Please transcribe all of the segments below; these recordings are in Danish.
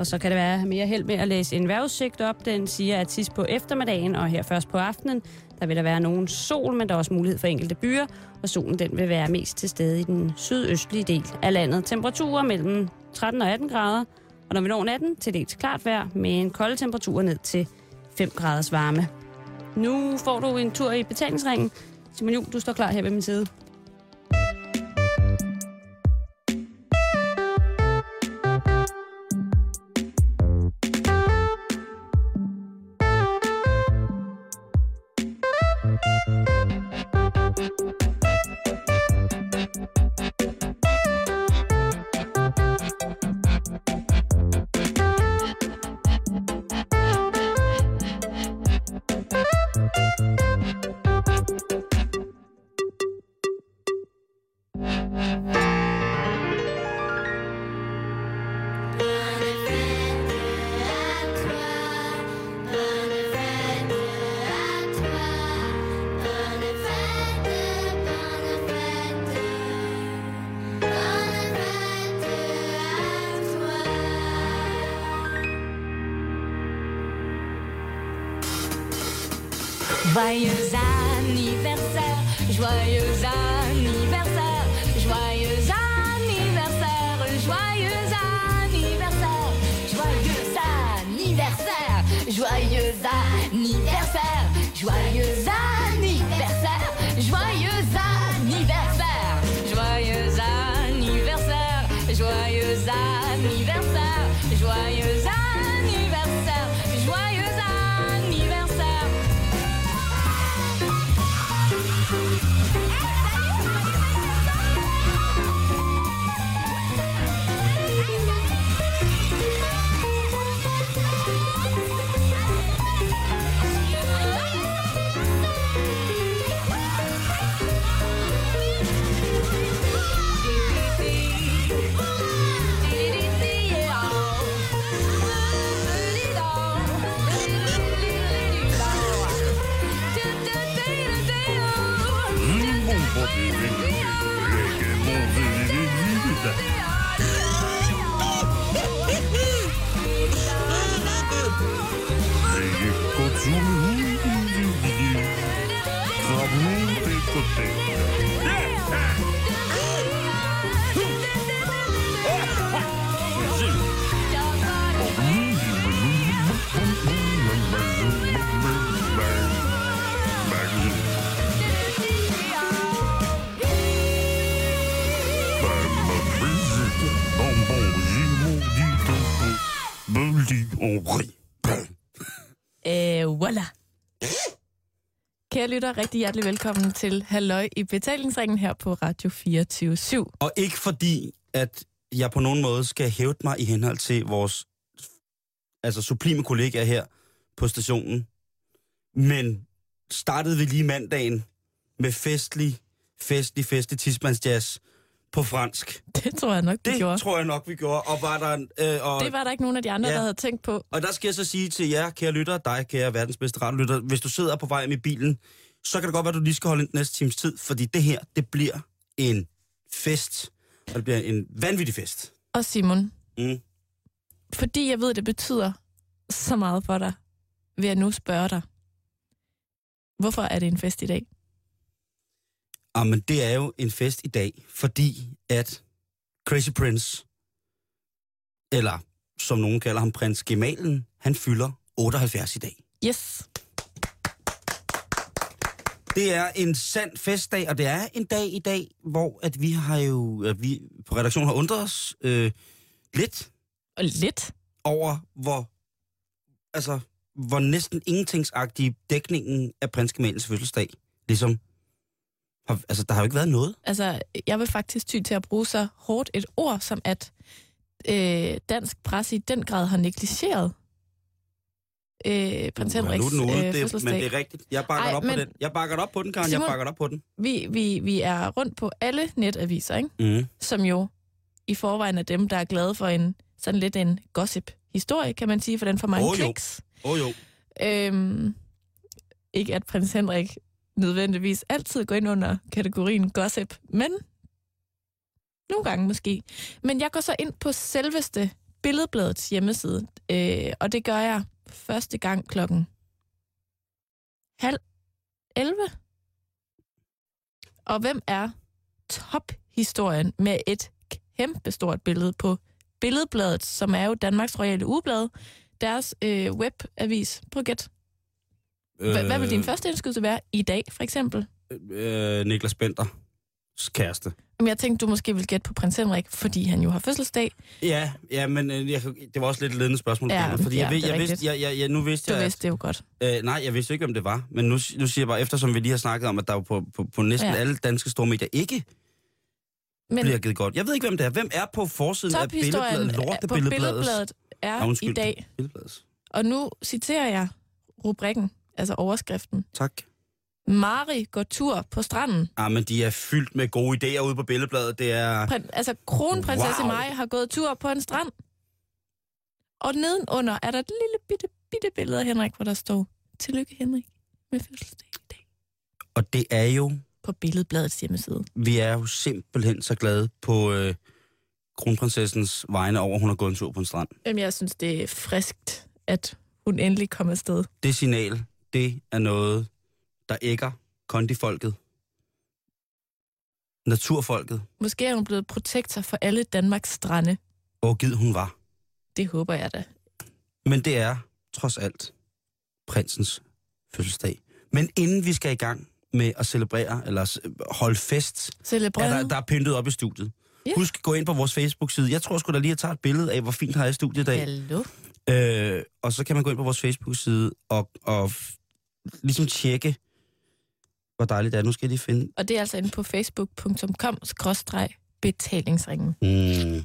Og så kan det være mere held med at læse en vejrudsigt op. Den siger, at sidst på eftermiddagen og her først på aftenen, der vil der være nogen sol, men der er også mulighed for enkelte byer, og solen den vil være mest til stede i den sydøstlige del af landet. Temperaturer mellem 13 og 18 grader, og når vi når natten, til dels klart vejr med en kold temperatur ned til 5 graders varme. Nu får du en tur i betalingsringen. Simon Juhl, du står klar her ved min side. Anniversaire, joyeux Boom, dee, Kære lytter, rigtig hjertelig velkommen til Halløj i betalingsringen her på Radio 24 /7. Og ikke fordi, at jeg på nogen måde skal hæve mig i henhold til vores altså sublime kollegaer her på stationen. Men startede vi lige mandagen med festlig, festlig, festlig tidsmandsjazz på fransk. Det tror jeg nok, det, Det gjorde. tror jeg nok, vi gjorde. Og var der, øh, og, Det var der ikke nogen af de andre, Ja. der havde tænkt på. og der skal jeg så sige til jer, kære lytter, dig, kære verdens bedste radiolytter, hvis du sidder på vej med bilen, så kan det godt være, at du lige skal holde den næste times tid, fordi det her, det bliver en fest. Og det bliver en vanvittig fest. Og Simon, Mm. fordi jeg ved, det betyder så meget for dig, vil jeg nu spørge dig. Hvorfor er det en fest i dag? Jamen, Ah, det er jo en fest i dag, fordi at Crazy Prince, eller som nogen kalder ham, prins Gemalen, han fylder 78 i dag. Yes. Det er en sand festdag, og det er en dag i dag, hvor at vi har jo, at vi på redaktionen har undret os øh, lidt Og lidt. over, hvor, altså, hvor næsten ingentingsagtig dækningen af prins Gemalens fødselsdag ligesom har, altså, der har jo ikke været noget. Altså, jeg vil faktisk ty til at bruge så hårdt et ord, som at øh, dansk presse i den grad har negligeret øh, prins Ja, Henriks nu er den ude, øh, det, men det er rigtigt. Jeg bakker Ej, op men- på den. Jeg bakker op på den, Karen. Jeg Simon- bakker op på den. Vi, vi, vi er rundt på alle netaviser, ikke? Mm. som jo i forvejen er dem, der er glade for en sådan lidt en gossip-historie, kan man sige, for den får mange jo. kliks. Åh oh, jo. Øhm, ikke at prins Henrik nødvendigvis altid gå ind under kategorien gossip, men nogle gange måske. Men jeg går så ind på selveste Billedbladets hjemmeside, øh, og det gør jeg første gang klokken halv 11. Og hvem er tophistorien med et kæmpestort billede på Billedbladet, som er jo Danmarks Royale Ugeblad, deres øh, webavis. Prøv at. Hvad, hvad vil din første indskydelse være i dag, for eksempel? Øh, Niklas Bender. Kæreste. Jamen, jeg tænkte, du måske vil gætte på prins Henrik, fordi han jo har fødselsdag. Ja, ja men øh, jeg, det var også lidt et ledende spørgsmål. Ja, Ja, fordi ja, jeg, ved, jeg, vidste, jeg, jeg, jeg, nu vidste Du jeg... vidste det jo godt. Øh, nej, jeg vidste ikke, hvem det var. Men nu, nu siger jeg bare, eftersom vi lige har snakket om, at der jo på, på, på næsten Ja. ja. alle danske store medier ikke Men bliver givet godt. Jeg ved ikke, hvem det er. Hvem er på forsiden af billedbladet? er- på Lortebilledbladets- Billedbladet er Nå, undskyld. i dag. Og nu citerer jeg rubrikken, altså overskriften. Tak. Mari går tur på stranden. Ah, men de er fyldt med gode idéer ude på billedbladet. Det er... Prin, altså, kronprinsesse Wow. Maj har gået tur på en strand. Og nedenunder er der et lille bitte, bitte billede af Henrik, hvor der står, Tillykke Henrik med fødselsdag i dag. Og det er jo... På Billedbladets hjemmeside. Vi er jo simpelthen så glade på øh, kronprinsessens vegne over, at hun har gået en tur på en strand. Jamen, jeg synes, det er friskt, at hun endelig kom afsted. Det signal, det er noget, der ægger kondifolket. Naturfolket. Måske er hun blevet protektor for alle Danmarks strande. Hvor givet hun var. Det håber jeg da. Men det er, trods alt, prinsens fødselsdag. Men inden vi skal i gang med at celebrere, eller holde fest, er Celebreret. der, der er pyntet op i studiet. Ja. Husk, gå ind på vores Facebook-side. Jeg tror sgu da lige at tage et billede af, hvor fint har jeg i studiet i dag. Hallo. Øh, og så kan man gå ind på vores Facebook-side og, og ligesom tjekke, hvor dejligt det er. Nu skal jeg lige finde... Og det er altså inde på facebook.com-betalingsringen. Mm.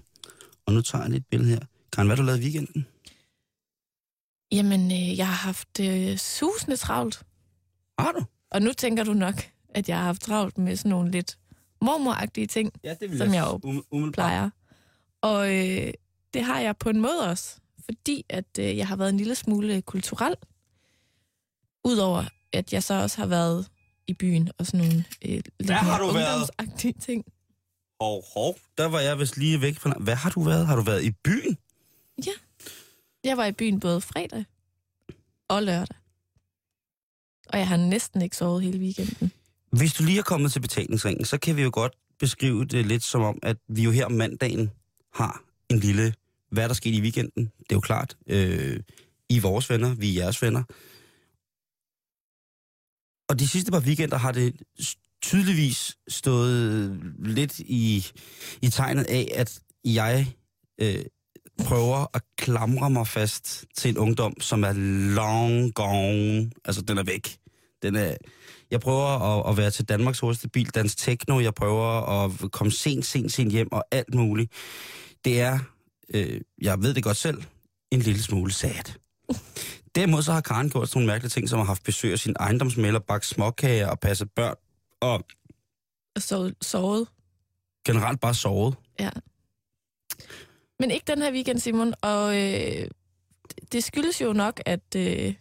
Og nu tager jeg lige et billede her. Karen, hvad har du lavet i weekenden? Jamen, øh, jeg har haft øh, susende travlt. Har du? Og nu tænker du nok, at jeg har haft travlt med sådan nogle lidt mormoragtige ting, Ja, det Som jeg jo um, plejer. Og øh, det har jeg på en måde også, fordi at øh, jeg har været en lille smule kulturel. Udover at jeg så også har været i byen og sådan nogle øh, lidt har du været? ting. Hov, hov. Der var jeg vist lige væk fra... Hvad har du været? Har du været i byen? Jeg var i byen både fredag og lørdag. Og jeg har næsten ikke sovet hele weekenden. Hvis du lige er kommet til betalingsringen, så kan vi jo godt beskrive det lidt som om, at vi jo her om mandagen har en lille... Hvad er der sket i weekenden? Det er jo klart. Øh, I er vores venner, vi er jeres venner. Og de sidste par weekender har det tydeligvis stået lidt i, i tegnet af, at jeg øh, prøver at klamre mig fast til en ungdom, som er long gone. Altså, den er væk. Den er, jeg prøver at, at være til Danmarks hurtigste bil, dans techno. Jeg prøver at komme sent, sent, sent hjem og alt muligt. Det er, øh, jeg ved det godt selv, en lille smule sad. Derimod så har Karen gjort sådan nogle mærkelige ting, som har haft besøg af sin ejendomsmælder, bagt småkager og passet børn, og Og sovet, generelt bare sovet. Ja. Men ikke den her weekend, Simon. Og øh, det skyldes jo nok, at, øh,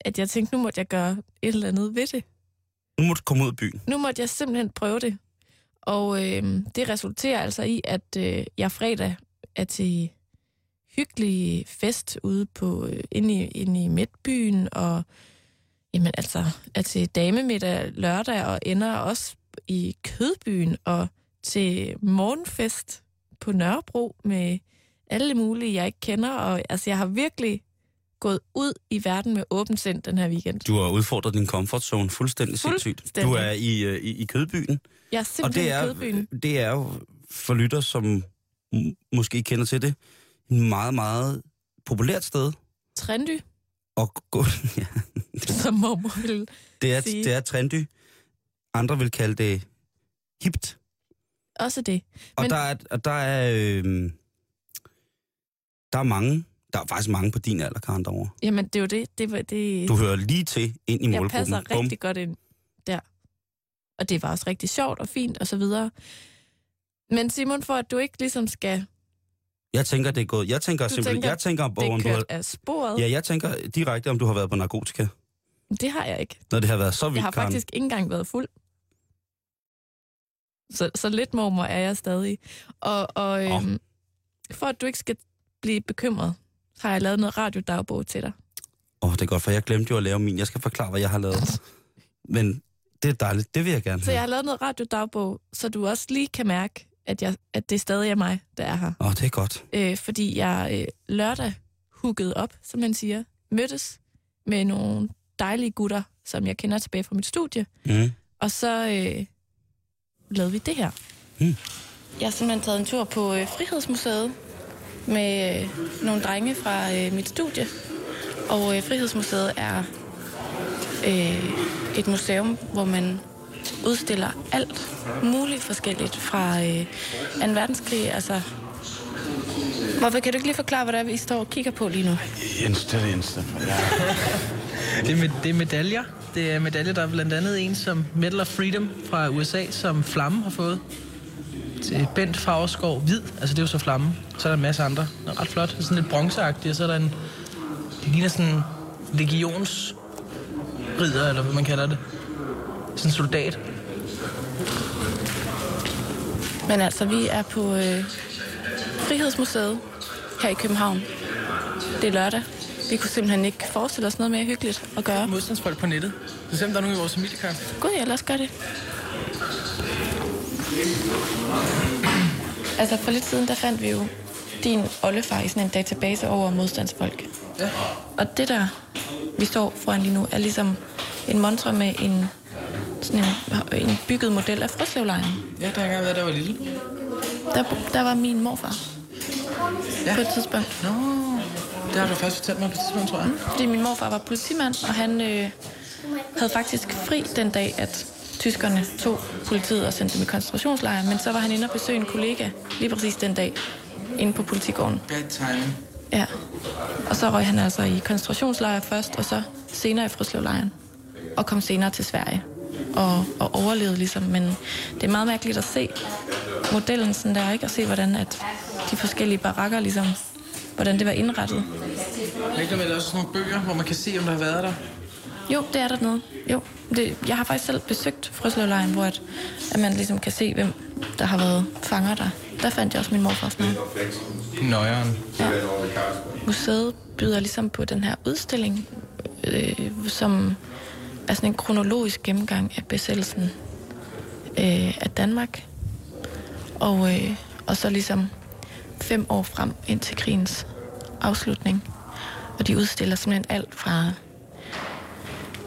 at jeg tænkte, nu måtte jeg gøre et eller andet ved det. Nu må du komme ud af byen. Nu måtte jeg simpelthen prøve det. Og øh, det resulterer altså i, at øh, jeg fredag er til hyggelig fest ude på øh, inde, i, inde i midtbyen, og jamen altså er til damemiddag lørdag, og ender også i Kødbyen, og til morgenfest på Nørrebro med alle mulige, jeg ikke kender. Og altså, jeg har virkelig gået ud i verden med åbent sind den her weekend. Du har udfordret din comfort zone fuldstændig sindssygt. Fuldstændig. Du er i, øh, i, i kødbyen, Jeg er og simpelthen det i er, Kødbyen. det er jo for lytter, som måske kender til det, meget, meget populært sted Trendy, at gå. ja, som mormor ville det, er, sige. det er trendy. Andre vil kalde det hipt. Også det. Og Men- der er, og der er, øh, der er mange, der er faktisk mange på din alder, Karen, derovre. Jamen, det er jo det. det, det Du hører lige til ind i jeg målgruppen. passer Bum. rigtig godt ind der. Og det var også rigtig sjovt og fint og så videre. Men Simon, for at du ikke ligesom skal Jeg tænker, det er gået. Jeg tænker Du simpelthen, tænker, jeg tænker, om, det om du har, af sporet, ja, jeg tænker direkte, om du har været på narkotika, det har jeg ikke. når det har været så vildt, Jeg har Karen. faktisk ikke engang været fuld. Så, så lidt mormor er jeg stadig. Og, og øhm, for at du ikke skal blive bekymret, har jeg lavet noget radiodagbog til dig. Åh, oh, det er godt, for jeg glemte jo at lave min. Jeg skal forklare, hvad jeg har lavet. Men det er dejligt. Det vil jeg gerne Så jeg have. har lavet noget radiodagbog, så du også lige kan mærke, at, jeg, at det stadig er mig, der er her. Åh, oh, det er godt. Øh, fordi jeg øh, lørdag huggede op, som man siger, mødtes med nogle dejlige gutter, som jeg kender tilbage fra mit studie, Mm. og så øh, lavede vi det her. Mm. Jeg har simpelthen taget en tur på øh, Frihedsmuseet med øh, nogle drenge fra øh, mit studie. Og øh, Frihedsmuseet er øh, et museum, hvor man udstiller alt muligt forskelligt fra øh, 2. verdenskrig. Altså, hvorfor kan du ikke lige forklare, hvad det er, vi står og kigger på lige nu? Er det eneste. Ja. Det er, med, det er medaljer. Det er medaljer, der er blandt andet en som Medal of Freedom fra USA, som Flamme har fået. Til Bent Fagerskov Hvid, altså det er jo så Flamme. Så er der en masse andre. Det er ret flot. Det er sådan lidt bronzeagtigt, og så er der en... Det ligner sådan en legionsridder, eller hvad man kalder det. Sådan en soldat. Men altså, vi er på øh, Frihedsmuseet her i København. Det er lørdag. Vi kunne simpelthen ikke forestille os noget mere hyggeligt at gøre. Modstandsfolk på nettet. Så selvom der er nogen i vores familiekamp. Gud, ja, lad os gøre det. Altså, for lidt siden, der fandt vi jo din oldefar i sådan en database over modstandsfolk. Ja. Og det der, vi står foran lige nu, er ligesom en montre med en, sådan en, en bygget model af Frøslevlejren. Ja, der har engang været, der var lille. Der, der var min morfar Ja. på et tidspunkt. Nå, det har du først fortalt mig på et tidspunkt, tror jeg. Fordi min morfar var politimand, og han øh, havde faktisk fri den dag, at tyskerne tog politiet og sendte dem i koncentrationslejre. Men så var han inde og besøge en kollega lige præcis den dag, inde på politigården. Bad timing. Ja. Og så røg han altså i koncentrationslejre først, og så senere i Frøslevlejren. Og kom senere til Sverige. Og, og overlevede ligesom. Men det er meget mærkeligt at se modellen sådan der, ikke? Og se, hvordan at de forskellige barakker ligesom, hvordan det var indrettet. Er ikke der er også sådan nogle bøger, hvor man kan se, om der har været der? Jo, det er der noget. Jo, det, jeg har faktisk selv besøgt Frøslevlejren, hvor at, at man ligesom kan se, hvem der har været fanger der. Der fandt jeg også min morfars navn. Nøjeren. Museet byder ligesom på den her udstilling, øh, som er sådan en kronologisk gennemgang af besættelsen øh, af Danmark. Og, øh, og så ligesom fem år frem ind til krigens afslutning. Og de udstiller simpelthen alt fra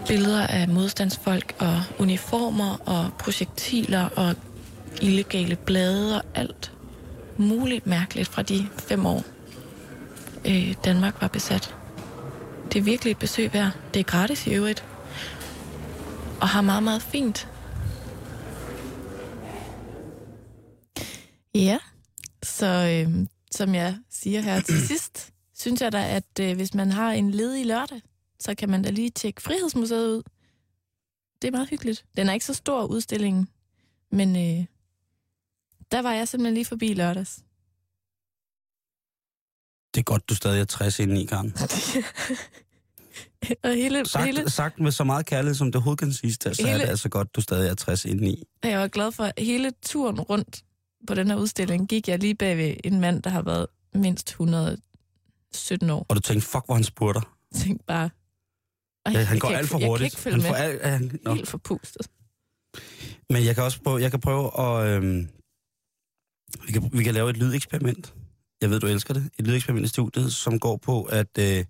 billeder af modstandsfolk og uniformer og projektiler og illegale blade og alt muligt mærkeligt fra de fem år, øh, Danmark var besat. Det er virkelig et besøg værd. Det er gratis i øvrigt. Og har meget, meget fint. Ja, så øh, som jeg siger her til sidst, synes jeg da, at øh, hvis man har en ledig lørdag, så kan man da lige tjekke Frihedsmuseet ud. Det er meget hyggeligt. Den er ikke så stor udstillingen, men øh, der var jeg simpelthen lige forbi lørdags. Det er godt, du stadig er 60 inde i, Karen. og hele, Sagt, hele, sagt med så meget kærlighed, som det overhovedet kan siges til, så er Hele- det altså godt, du stadig er 60 inde i. jeg var glad for, at hele turen rundt på den her udstilling gik jeg lige bag ved en mand, der har været mindst 117 år. Og du tænkte, fuck, hvor han spurgter. Jeg tænkte bare... Ja, han går alt for Jeg kan hurtigt. ikke følge han med. får alt, han. Helt forpustet. Men jeg kan også prøve, jeg kan prøve at... Øhm, vi, kan, vi kan lave et lydeksperiment. Jeg ved, du elsker det. Et lydeksperiment i studiet, som går på, at... Øh,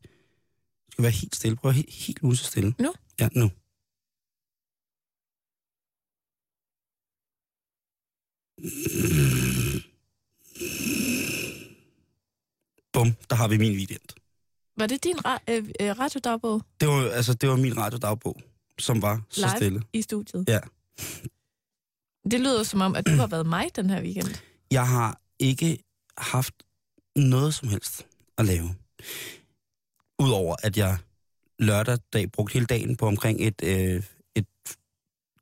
du skal være helt stille. Prøv helt, helt mus stille. Nu? Ja, nu. Bum, der har vi min weekend. Var det din ra- øh, øh, radiodagbog Det var, altså, det var min radiodagbog, som var så Live? stille. i studiet? Ja. Det lyder som om, at du har været mig den her weekend. Jeg har ikke haft noget som helst at lave. Udover at jeg lørdag dag brugte hele dagen på omkring et, øh, et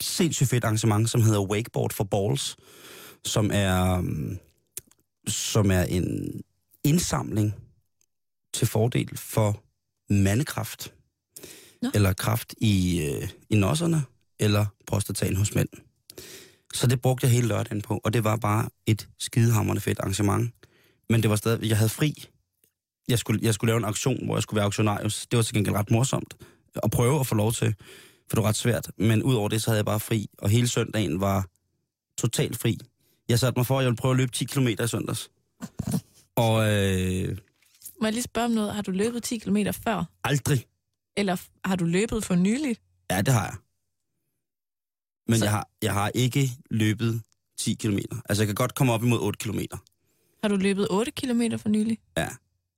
sindssygt fedt arrangement, som hedder Wakeboard for Balls, som er, um, som er en indsamling til fordel for mandekraft. Nå. Eller kraft i, øh, i nosserne, eller prostataen hos mænd. Så det brugte jeg hele lørdagen på, og det var bare et skidehammerende fedt arrangement. Men det var stadig, jeg havde fri jeg skulle, jeg skulle lave en auktion, hvor jeg skulle være auktionarius. Det var til gengæld ret morsomt at prøve at få lov til, for det var ret svært. Men udover det, så havde jeg bare fri, og hele søndagen var totalt fri. Jeg satte mig for, at jeg ville prøve at løbe 10 km i søndags. Og øh, Må jeg lige spørge om noget? Har du løbet 10 km før? aldrig. Eller har du løbet for nylig? Ja, det har jeg. Men Så- jeg har, jeg har ikke løbet 10 km. Altså, jeg kan godt komme op imod 8 km. Har du løbet 8 km for nylig?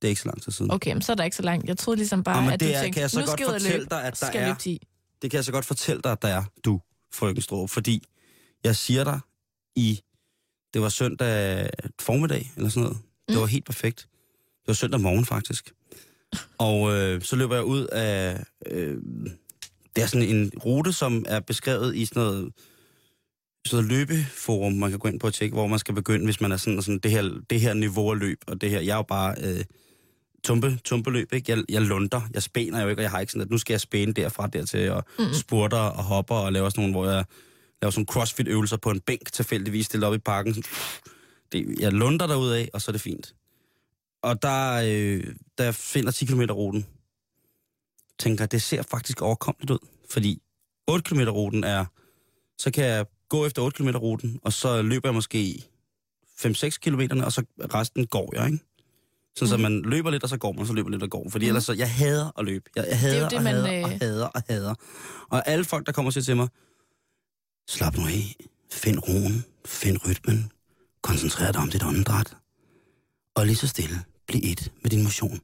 Det er ikke så lang tid siden. Okay, men så er der ikke så langt. Jeg troede ligesom bare, Nå, men at det du er- tænkte, kan jeg så nu godt fortælle dig, at der er- løbe 10. Det kan jeg så godt fortælle dig, at der er du, frøken Strå, fordi jeg siger dig i, det var søndag formiddag, eller sådan noget. Det Mm. var helt perfekt. Det var søndag morgen, faktisk. Og øh, så løber jeg ud af, øh, det er sådan en rute, som er beskrevet i sådan noget, sådan noget løbeforum, man kan gå ind på og tjekke, hvor man skal begynde, hvis man er sådan, sådan det, her, det her niveau af løb, og det her, jeg er jo bare øh, tumpe, tumpeløb, ikke? Jeg, jeg lunder, jeg spæner jo ikke, og jeg har ikke sådan, at nu skal jeg spæne derfra dertil, og mm. spurter og hopper, og laver sådan nogle, hvor jeg laver sådan crossfit-øvelser på en bænk, tilfældigvis stillet op i parken. Sådan, det, jeg lunder derud af, og så er det fint. Og der, øh, jeg finder 10 km ruten, tænker jeg, det ser faktisk overkommeligt ud. Fordi 8 km ruten er, så kan jeg gå efter 8 km ruten, og så løber jeg måske 5-6 km, og så resten går jeg, ikke? Sådan, så man løber lidt, og så går man, så løber lidt og går. Fordi ellers så, jeg hader at løbe. Jeg, jeg hader, det det, og, man, hader, og øh, hader og hader. Og alle folk, der kommer og siger til mig, slap nu af, find roen, find rytmen, koncentrer dig om dit åndedræt, og lige så stille, bliv et med din motion.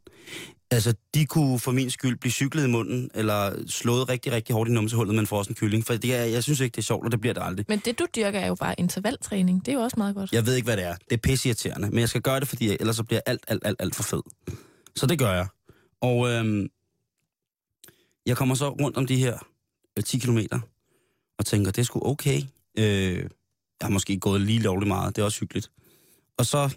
Altså, de kunne for min skyld blive cyklet i munden, eller slået rigtig, rigtig hårdt i numsehullet med en frossen kylling, for det er, jeg synes ikke, det er sjovt, og det bliver det aldrig. Men det, du dyrker, er jo bare intervaltræning. Det er jo også meget godt. Jeg ved ikke, hvad det er. Det er pisseirriterende, men jeg skal gøre det, fordi ellers så bliver alt, alt, alt, alt for fed. Så det gør jeg. Og øhm, jeg kommer så rundt om de her øh, 10 kilometer, og tænker, det er sgu okay. Øh, jeg har måske gået lige lovligt meget, det er også hyggeligt. Og så,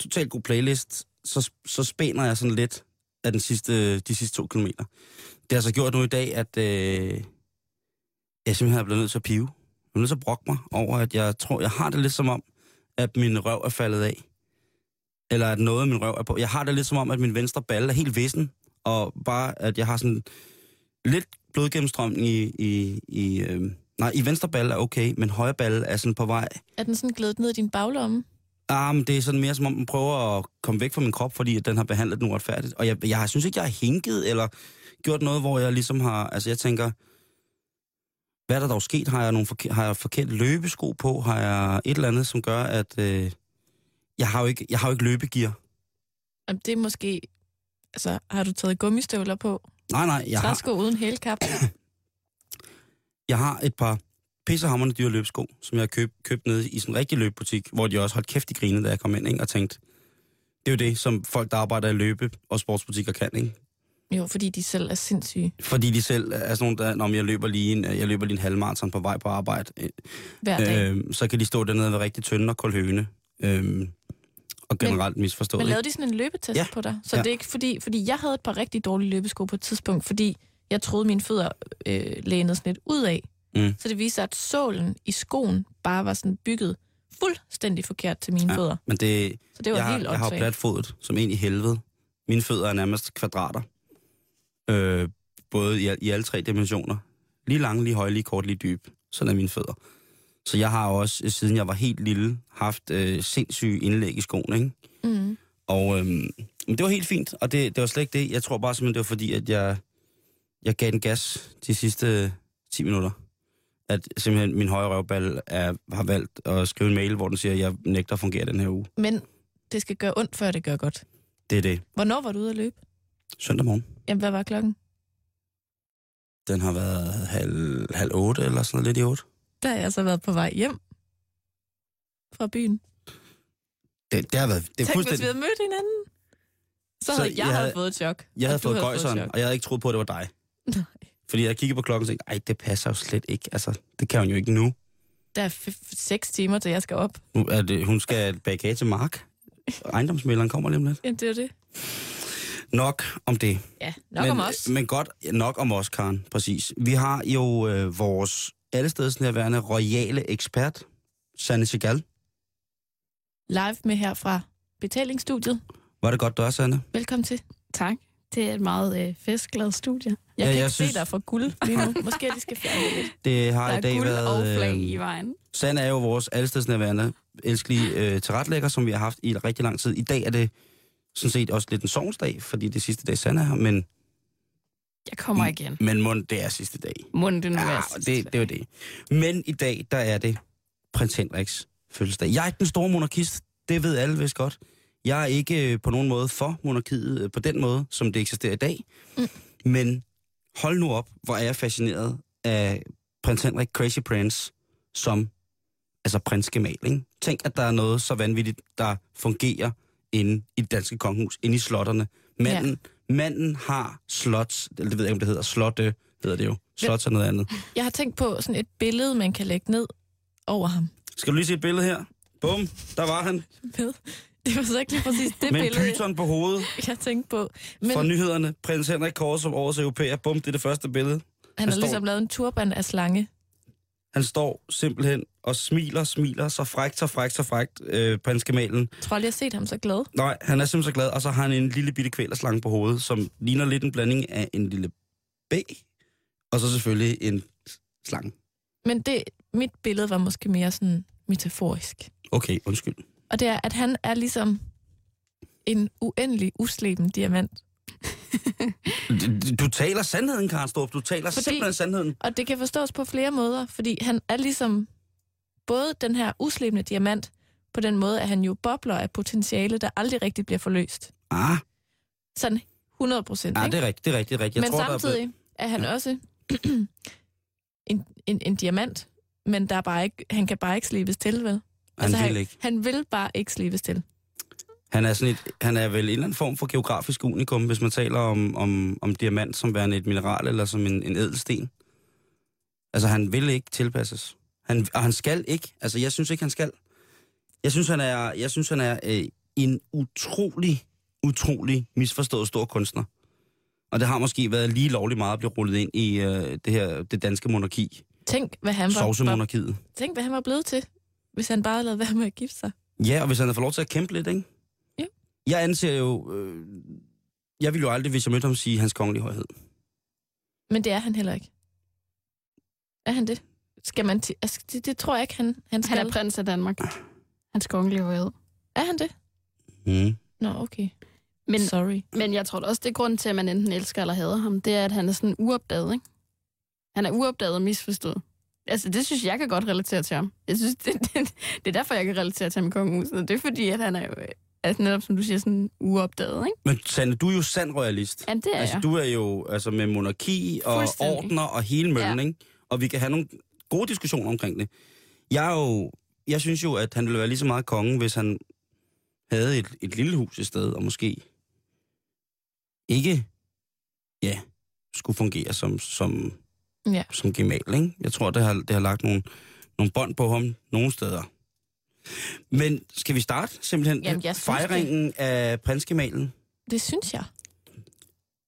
totalt god playlist, så, så spænder jeg sådan lidt af den sidste, de sidste to kilometer. Det har så gjort nu i dag, at øh, jeg simpelthen er blevet nødt til at pive. Jeg er nødt til at brokke mig over, at jeg tror, jeg har det lidt som om, at min røv er faldet af. Eller at noget af min røv er på. Jeg har det lidt som om, at min venstre balle er helt vissen, og bare, at jeg har sådan lidt blodgennemstrømning i... i, i øh, nej, i venstre balle er okay, men højre balle er sådan på vej. Er den sådan glædet ned i din baglomme? Ah, men det er sådan mere som om, den prøver at komme væk fra min krop, fordi den har behandlet den uretfærdigt. Og jeg, jeg synes ikke, jeg har hænket eller gjort noget, hvor jeg ligesom har... Altså, jeg tænker, hvad er der dog sket? Har jeg, nogle forke- har jeg forkert løbesko på? Har jeg et eller andet, som gør, at... Øh, jeg, har jo ikke, jeg har jo ikke løbegear. Jamen, det er måske... Altså, har du taget gummistøvler på? Nej, nej, jeg har, Træsko uden hælkap? jeg har et par pissehammerende dyre løbesko, som jeg har købt, købt nede i sådan en rigtig løbebutik, hvor de også holdt kæft de grinede, da jeg kom ind, ikke? og tænkte, det er jo det, som folk, der arbejder i løbe- og sportsbutikker kan, ikke? Jo, fordi de selv er sindssyge Fordi de selv er sådan nogle, der, når jeg løber lige en, jeg løber lige en halvmarathon på vej på arbejde, øh, hver dag. øh, så kan de stå dernede og være rigtig tynde og kulhøne. Øh, og generelt misforstået. Men lavede de sådan en løbetest Ja. på dig? Så Ja. det er ikke fordi... Fordi jeg havde et par rigtig dårlige løbesko på et tidspunkt, fordi jeg troede, mine fødder øh, lænede sådan lidt ud af. Mm. Så det viste sig, at sålen i skoen bare var sådan bygget fuldstændig forkert til mine Ja, fødder. Men det, Så det var jeg, har- helt jeg har jo åndssvagt. platfodet som en i helvede. Mine fødder er nærmest kvadrater. Øh, både i, i alle tre dimensioner. Lige lange, lige høje, lige kort, lige dyb. Sådan er mine fødder. Så jeg har også, øh, siden jeg var helt lille, haft øh, sindssyge indlæg i skoene, ikke? Mm. Og øhm, men det var helt fint, og det, det var slet ikke det. Jeg tror bare simpelthen, det var fordi, at jeg, jeg gav den gas de sidste 10 minutter. At simpelthen min højre røvball er, har valgt at skrive en mail, hvor den siger, at jeg nægter at fungere den her uge. Men det skal gøre ondt, før det gør godt. Det er det. Hvornår var du ude at løbe? Søndag morgen. Jamen, hvad var klokken? Den har været halv, halv otte eller sådan noget, lidt i otte. Der har jeg så været på vej hjem fra byen. Det, det har været... Det Tænk, hvis vi fuldstændig... havde mødt hinanden. Så, Så havde jeg, jeg havde havde- fået et chok. Jeg havde fået gøjseren, og jeg havde ikke troet på, at det var dig. Fordi jeg kiggede på klokken og tænkte, ej, det passer jo slet ikke. Altså, det kan hun jo ikke nu. Der er f- seks timer, til jeg skal op. nu er det, hun skal bage kage til Mark. Ejendomsmælderen kommer lige om lidt. Jamen, det er det. Nok om det. Ja, nok men, om os. Men godt, nok om os, Karen. Præcis. Vi har jo øh, vores allesteds nærværende royale ekspert, Sanne Segal. Live med her fra betalingsstudiet. Var det godt, du er, Sanne? Velkommen til. Tak. Det er et meget øh, festglad studie. Jeg Ja, kan jeg ikke synes- se dig for guld lige nu. Måske jeg lige skal fjerne det lidt. Det har Der i er dag guld været... og flag øh, i vejen. Sanne er jo vores allestedsnærværende, elskelige øh, tilretlægger, som vi har haft i rigtig lang tid. I dag er det sådan set også lidt en sovnsdag, fordi det er sidste dag, Sanne er her, men, Jeg kommer igen. men mund, det er sidste dag. Munden den Ja, ja, det, det er jo det. Men i dag, der er det prins Henriks fødselsdag. Jeg er ikke den store monarkist, det ved alle vist godt. Jeg er ikke øh, på nogen måde for monarkiet øh, på den måde, som det eksisterer i dag. Mm. Men hold nu op, hvor er jeg fascineret af prins Henrik Crazy Prince som altså prins Gemal. Ikke? Tænk, at der er noget så vanvittigt, der fungerer inde i det danske kongehus, inde i slotterne. Manden, ja. manden har slots, det ved jeg ikke, om det hedder, slotte hedder det jo. Slots er noget andet. Jeg har tænkt på sådan et billede, man kan lægge ned over ham. Skal du lige se et billede her? Bum, der var han. Med. Det var så ikke lige præcis det Med en billede, pyton på hovedet jeg tænkte på. Men... fra Men nyhederne. Prins Henrik Kors som årets europæer. Bum, det er det første billede. han har står- ligesom lavet en turban af slange. Han står simpelthen og smiler, smiler, så frækt, så frækt, så frækt, øh, prins Gemalen. Jeg tror aldrig, jeg har set ham så glad. Nej, han er simpelthen så glad, og så har han en lille bitte kvælerslange på hovedet, som ligner lidt en blanding af en lille B, og så selvfølgelig en slange. Men det, mit billede var måske mere sådan metaforisk. Okay, undskyld. Og det er, at han er ligesom en uendelig usleben diamant. Du, taler sandheden, Karen Storp. Du taler Fordi- simpelthen sandheden. Og det kan forstås på flere måder, fordi han er ligesom både den her uslebende diamant, på den måde, at han jo bobler af potentiale, der aldrig rigtig bliver forløst. Ah, Sådan 100 procent, ah det er rigtigt, det er rigtigt, det er rigtigt. Jeg Men tror, der er samtidig er han Ja. også en, en, en diamant, men der er bare ikke, han kan bare ikke slibes til, vel? Blevet... Han Altså, vil ikke. Han vil bare ikke slibes til. Han er, sådan et, han er vel en eller anden form for geografisk unikum, hvis man taler om, om, om diamant som værende et mineral eller som en, en ædelsten. Altså, han vil ikke tilpasses. Han, og han skal ikke. Altså, jeg synes ikke, han skal. Jeg synes, han er, jeg synes, han er øh, en utrolig, utrolig misforstået stor kunstner. Og det har måske været lige lovligt meget at blive rullet ind i øh, det her det danske monarki. Tænk, hvad han var, var, tænk, hvad han var blevet til, hvis han bare havde lavet være med at gifte sig. Ja, og hvis han havde fået lov til at kæmpe lidt, ikke? Ja. Jeg anser jo... Øh, jeg ville jo aldrig, hvis jeg mødte ham, sige hans kongelige højhed. Men det er han heller ikke. Er han det? Skal man ti- altså, det, det tror jeg ikke, han, han skal. Han er prins af Danmark. Hans kongelige højhed. er han det? Mm. Nå, okay. Men, Sorry. men jeg tror da også, det er grunden til, at man enten elsker eller hader ham. Det er, at han er sådan uopdaget, ikke? Han er uopdaget og misforstået. Altså, det synes jeg kan godt relatere til ham. Jeg synes, det, det, det er derfor, jeg kan relatere til ham i kongehuset. Det er fordi, at han er jo, altså netop som du siger, sådan uopdaget, ikke? Men Sande, du er jo sand royalist. Ja, det er altså, jeg. du er jo altså, med monarki og ordner og hele møllen, Ja. ikke? Og vi kan have nogle gode diskussioner omkring det. Jeg er jo... Jeg synes jo, at han ville være lige så meget konge, hvis han havde et, et lille hus i stedet, og måske ikke, ja, skulle fungere som, som, Ja. som gemal, ikke? Jeg tror, det har, det har lagt nogle, nogle bånd på ham nogle steder. Men skal vi starte simpelthen Jamen, jeg fejringen af prinsgemalen? Det synes jeg.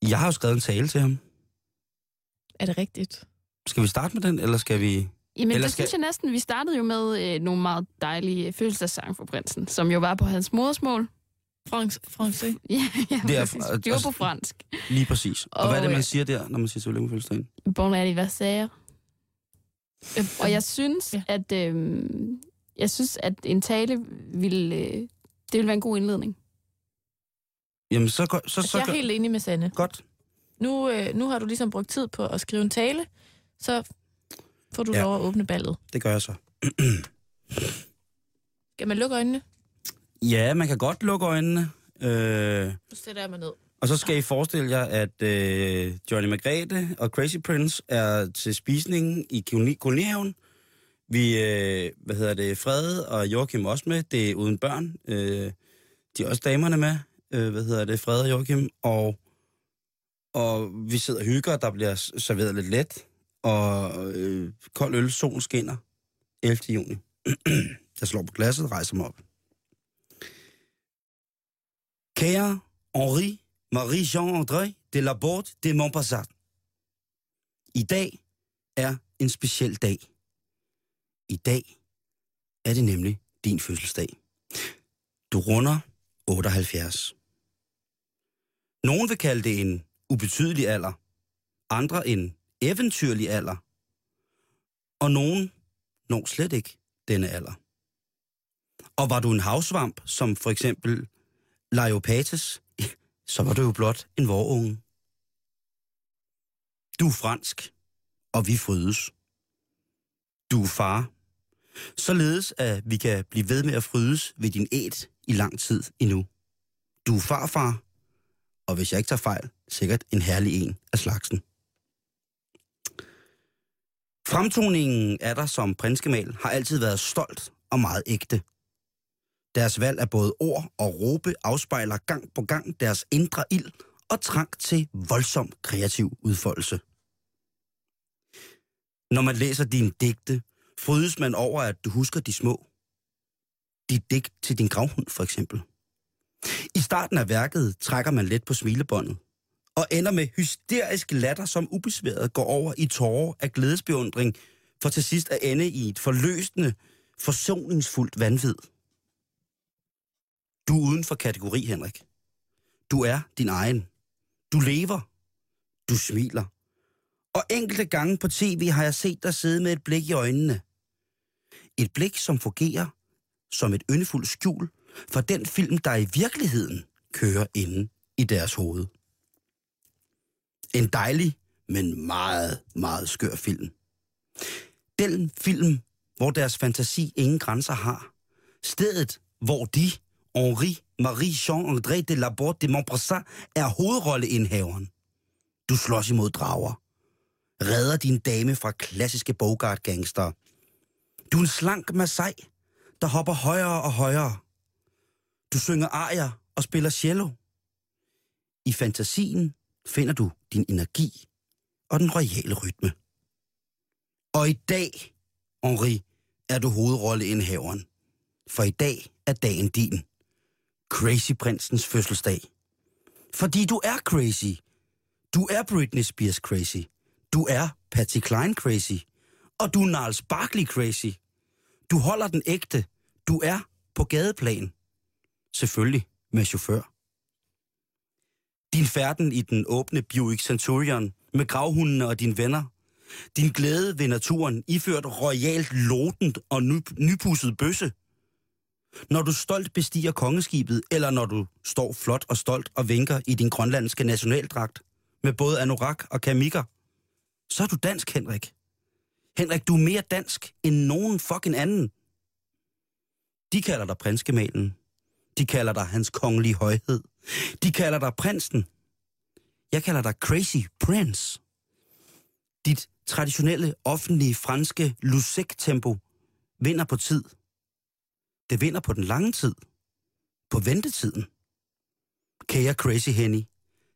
Jeg har jo skrevet en tale til ham. Er det rigtigt? Skal vi starte med den, eller skal vi... Jamen, Eller det skal- synes jeg næsten. Vi startede jo med øh, nogle meget dejlige fødselsdagssange for prinsen, som jo var på hans modersmål. Frans, francais. Ja, ja, Det er- præcis. De var på fransk. Lige præcis. Og, Og, hvad er det, man øh, siger der, når man siger tillykke med fødselsdagen? Bon anniversaire. Og jeg synes, Ja. at øh, jeg synes, at en tale ville, øh, det ville være en god indledning. Jamen, så, så, så, Altså, jeg er helt enig med Sanne. godt. Nu, øh, nu har du ligesom brugt tid på at skrive en tale, så får du ja. lov at åbne ballet. Det gør jeg så. Skal man lukke øjnene? Ja, man kan godt lukke øjnene. Øh, Nu sætter jeg mig ned. og så skal I forestille jer, at øh, Johnny Margrethe og Crazy Prince er til spisningen i koloni- kolonihaven. Vi, øh, hvad hedder det, Frede og Joachim også med. Det er uden børn. Øh, de er også damerne med. Øh, hvad hedder det, Frede og Joachim. Og, og vi sidder og hygger, der bliver serveret lidt let. Og øh, kold øl, solen skinner. 11. juni. Jeg slår på glasset, rejser mig op. Kære Henri Marie-Jean-André de la Porte de Montpassat. I dag er en speciel dag. I dag er det nemlig din fødselsdag. Du runder 78. Nogen vil kalde det en ubetydelig alder, andre en eventyrlig alder, og nogen når slet ikke denne alder. Og var du en havsvamp, som for eksempel Leopates, så var du jo blot en vorunge. Du er fransk, og vi frydes. Du er far. Således at vi kan blive ved med at frydes ved din æt i lang tid endnu. Du er farfar, og hvis jeg ikke tager fejl, sikkert en herlig en af slagsen. Fremtoningen af dig som prinskemal har altid været stolt og meget ægte. Deres valg af både ord og råbe afspejler gang på gang deres indre ild og trang til voldsom kreativ udfoldelse. Når man læser dine digte, frydes man over, at du husker de små. Dit digt til din gravhund, for eksempel. I starten af værket trækker man let på smilebåndet, og ender med hysterisk latter, som ubesværet går over i tårer af glædesbeundring, for til sidst at ende i et forløsende, forsoningsfuldt vanvid. Du er uden for kategori, Henrik. Du er din egen. Du lever. Du smiler. Og enkelte gange på tv har jeg set dig sidde med et blik i øjnene. Et blik, som fungerer som et yndefuldt skjul for den film, der i virkeligheden kører inde i deres hoved. En dejlig, men meget, meget skør film. Den film, hvor deres fantasi ingen grænser har. Stedet, hvor de, Henri, Marie, Jean-André de Laporte de Montbrassin, er hovedrolleindhaveren. Du slås imod drager. Redder din dame fra klassiske Bogart-gangster. Du er en slank Masai, der hopper højere og højere. Du synger arier og spiller cello. I fantasien finder du din energi og den royale rytme. Og i dag, Henri, er du hovedrolleindhaveren. For i dag er dagen din. Crazy Prinsens fødselsdag. Fordi du er crazy. Du er Britney Spears crazy. Du er Patsy Klein crazy. Og du er Niles Barkley crazy. Du holder den ægte. Du er på gadeplan. Selvfølgelig med chauffør. Din færden i den åbne Buick Centurion med gravhundene og dine venner. Din glæde ved naturen iført royalt lotent og ny, nypusset bøsse. Når du stolt bestiger kongeskibet, eller når du står flot og stolt og vinker i din grønlandske nationaldragt med både anorak og kamikker, så er du dansk, Henrik. Henrik, du er mere dansk end nogen fucking anden. De kalder dig prinskemalen. De kalder dig hans kongelige højhed. De kalder dig prinsen. Jeg kalder dig Crazy Prince. Dit traditionelle, offentlige, franske lusek-tempo vinder på tid. Det vinder på den lange tid. På ventetiden. Kære Crazy Henny,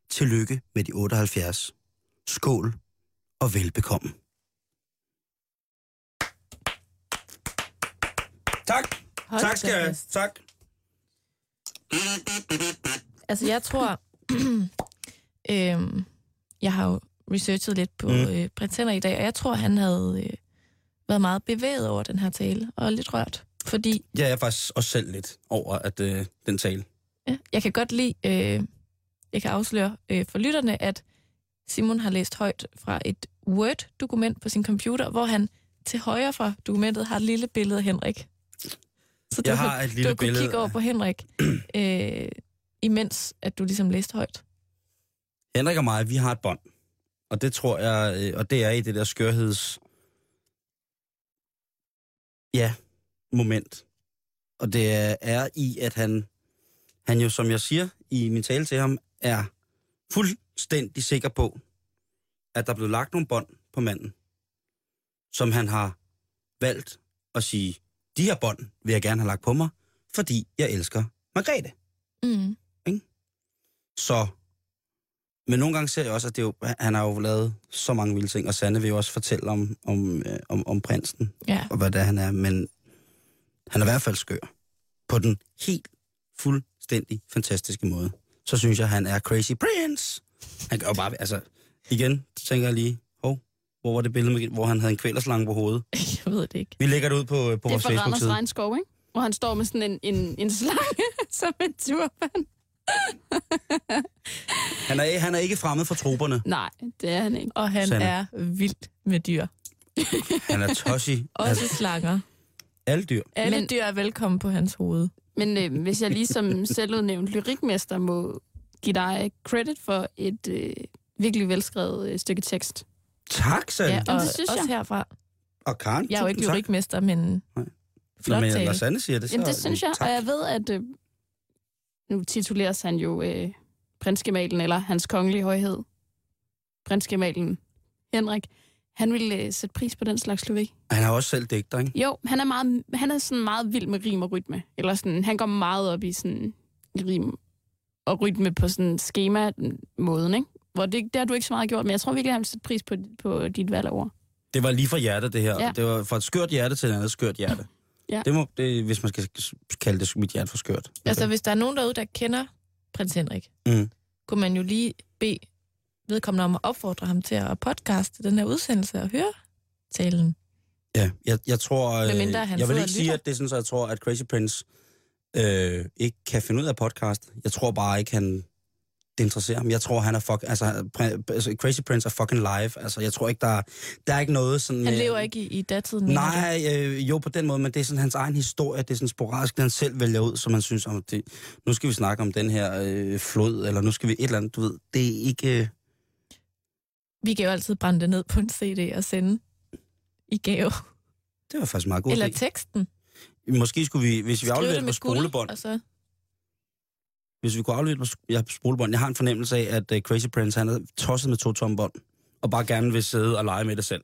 tillykke med de 78. Skål og velbekomme. Tak. Hold tak skal jeg. Tak. Altså, jeg tror... øhm, jeg har jo researchet lidt på Mm. mm. øh, prins Henrik i dag, og jeg tror, han havde øh, været meget bevæget over den her tale, og lidt rørt. Fordi Ja, jeg er faktisk også selv lidt over, at øh, den tale. ja, jeg kan godt lide, øh, jeg kan afsløre øh, for lytterne, at Simon har læst højt fra et Word-dokument på sin computer, hvor han til højre fra dokumentet har et lille billede af Henrik. Så du, Jeg har et lille du billede kigge over på Henrik, øh, imens at du ligesom læste højt. Henrik og mig, vi har et bånd. Og det tror jeg, øh, og det er i det der skørheds... Ja, moment. Og det er, er i, at han, han jo, som jeg siger i min tale til ham, er fuldstændig sikker på, at der blev lagt nogle bånd på manden, som han har valgt at sige, de her bånd vil jeg gerne have lagt på mig, fordi jeg elsker Margrethe. Mm. Så, men nogle gange ser jeg også, at det er jo, han har jo lavet så mange vilde ting, og Sanne vil jo også fortælle om, om, øh, om, om prinsen, Ja. og hvad det er, han er, men han er i hvert fald skør. På den helt fuldstændig fantastiske måde. Så synes jeg, han er crazy prince. Han jo bare, altså, igen, så tænker jeg lige, hov, hvor var det billede, med, hvor han havde en kvælerslange på hovedet? Jeg ved det ikke. Vi lægger det ud på, på Det er vores fra Randers Facebook-side. Regnskov, ikke? Hvor han står med sådan en, en, en slange som en turban. Han er, han er ikke fremmed for troberne. Nej, det er han ikke. Og han Sande. er vild med dyr. Han er tossi. Også slanger. Alle dyr. Alle Men- dyr er velkommen på hans hoved. Men øh, hvis jeg ligesom selvudnævnt lyrikmester må give dig credit for et øh, virkelig velskrevet øh, stykke tekst. Tak, Sande. Ja, og det synes også jeg. herfra. og Karen, Jeg er jo ikke tak. lyrikmester, men Nej. flot Nå, men tale. når siger det, så... Jamen det synes jeg, Tak. og jeg ved, at øh, nu tituleres han jo øh, prinsgemalen, eller hans kongelige højhed, prinsgemalen Henrik. Han vil øh, sætte pris på den slags lyrik. Han er også selv digter, ikke? Jo, han er, meget, han er sådan meget vild med rim og rytme. Eller sådan, han går meget op i sådan rim og rytme på sådan schema-måden, ikke? Hvor det, det har du ikke så meget gjort, men jeg tror virkelig, han vil sætte pris på, på dit valg ord. Det var lige fra hjertet, det her. Ja. Det var fra et skørt hjerte til et andet skørt hjerte. Ja. Det må, det, hvis man skal kalde det mit hjerte for skørt. Altså, hvis der er nogen derude, der kender prins Henrik, Mm. kunne man jo lige bede vedkommende om at opfordre ham til at podcaste den her udsendelse og høre talen. Ja, jeg, jeg tror... Øh, Medmindre han jeg vil ikke sige, at det er sådan, så jeg tror, at Crazy Prince øh, ikke kan finde ud af podcast. Jeg tror bare ikke, han det interesserer ham. Jeg tror, han er fuck... Altså, altså, Crazy Prince er fucking live. Altså, jeg tror ikke, der, er- der er ikke noget sådan... Han med- lever ikke i, i datiden? Nej, øh, jo på den måde, men det er sådan hans egen historie. Det er sådan sporadisk, han selv vælger ud, som han synes, om det, nu skal vi snakke om den her øh, flod, eller nu skal vi et eller andet, du ved. Det er ikke... Øh, Vi kan jo altid brænde det ned på en CD og sende i gave. det var faktisk meget godt. Eller teksten. Måske skulle vi, hvis vi afleverer det på guld, spolebånd, og så hvis vi kunne aflevere det på ja, spolebånd, jeg har en fornemmelse af, at uh, Crazy Prince, han er tosset med to tomme bånd, og bare gerne vil sidde og lege med det selv.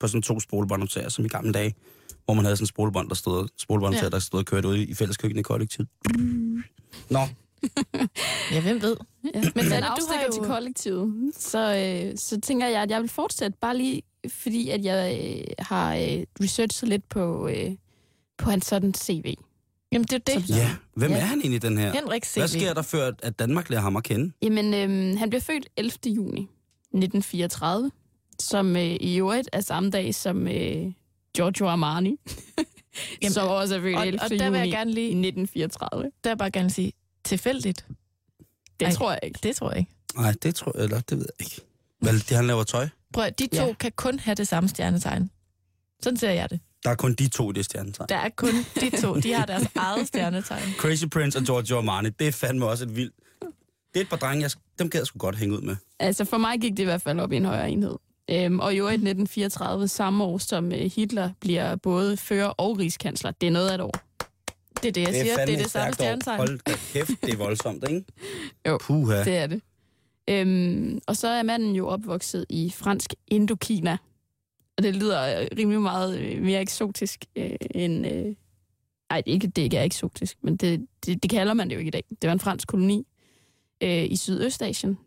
På sådan to spolebåndoptager, som i gamle dage, hvor man havde sådan en spolebånd, der stod, spolebåndoptager, Ja. der stod og kørte ud i, i fælleskøkkenet i kollektivet. Nå, Ja, hvem ved? Ja. Men den du har jo- til kollektivet, så, øh, så tænker jeg, at jeg vil fortsætte, bare lige fordi, at jeg øh, har øh, researchet lidt på, øh, på hans sådan CV. Jamen, det er det. Som- ja, hvem Ja. er han egentlig, den her? Henrik CV. Hvad sker der før, at Danmark lærer ham at kende? Jamen, øh, han blev født 11. juni 1934, som øh, i øvrigt er samme dag som øh, Giorgio Armani, Jamen, som også er født og, 11. og der vil jeg gerne i lige, 1934. der vil jeg bare gerne sige, tilfældigt. Det Ej. tror jeg ikke. Det tror jeg ikke. Nej, det tror jeg, eller det ved jeg ikke. Vel, det han laver tøj. Prøv at, de to Ja. kan kun have det samme stjernetegn. Sådan ser jeg det. Der er kun de to i det stjernetegn. Der er kun de to. De har deres eget stjernetegn. Crazy Prince og Giorgio Armani, det er fandme også et vildt... Det er et par drenge, jeg, dem gad jeg sgu godt hænge ud med. Altså for mig gik det i hvert fald op i en højere enhed. Øhm, og i øvrigt 1934, samme år som øh, Hitler bliver både fører og rigskansler. Det er noget af et år. Det er det, jeg siger. Det er et det samme stjernetegn. Hold da kæft, det er voldsomt, ikke? Jo, Puha. Det er det. Øhm, og så er manden jo opvokset i fransk Indokina. Og det lyder øh, rimelig meget øh, mere eksotisk øh, end... Øh, ej, det ikke, det ikke er eksotisk, men det, det, det kalder man det jo ikke i dag. Det var en fransk koloni øh, i Sydøstasien.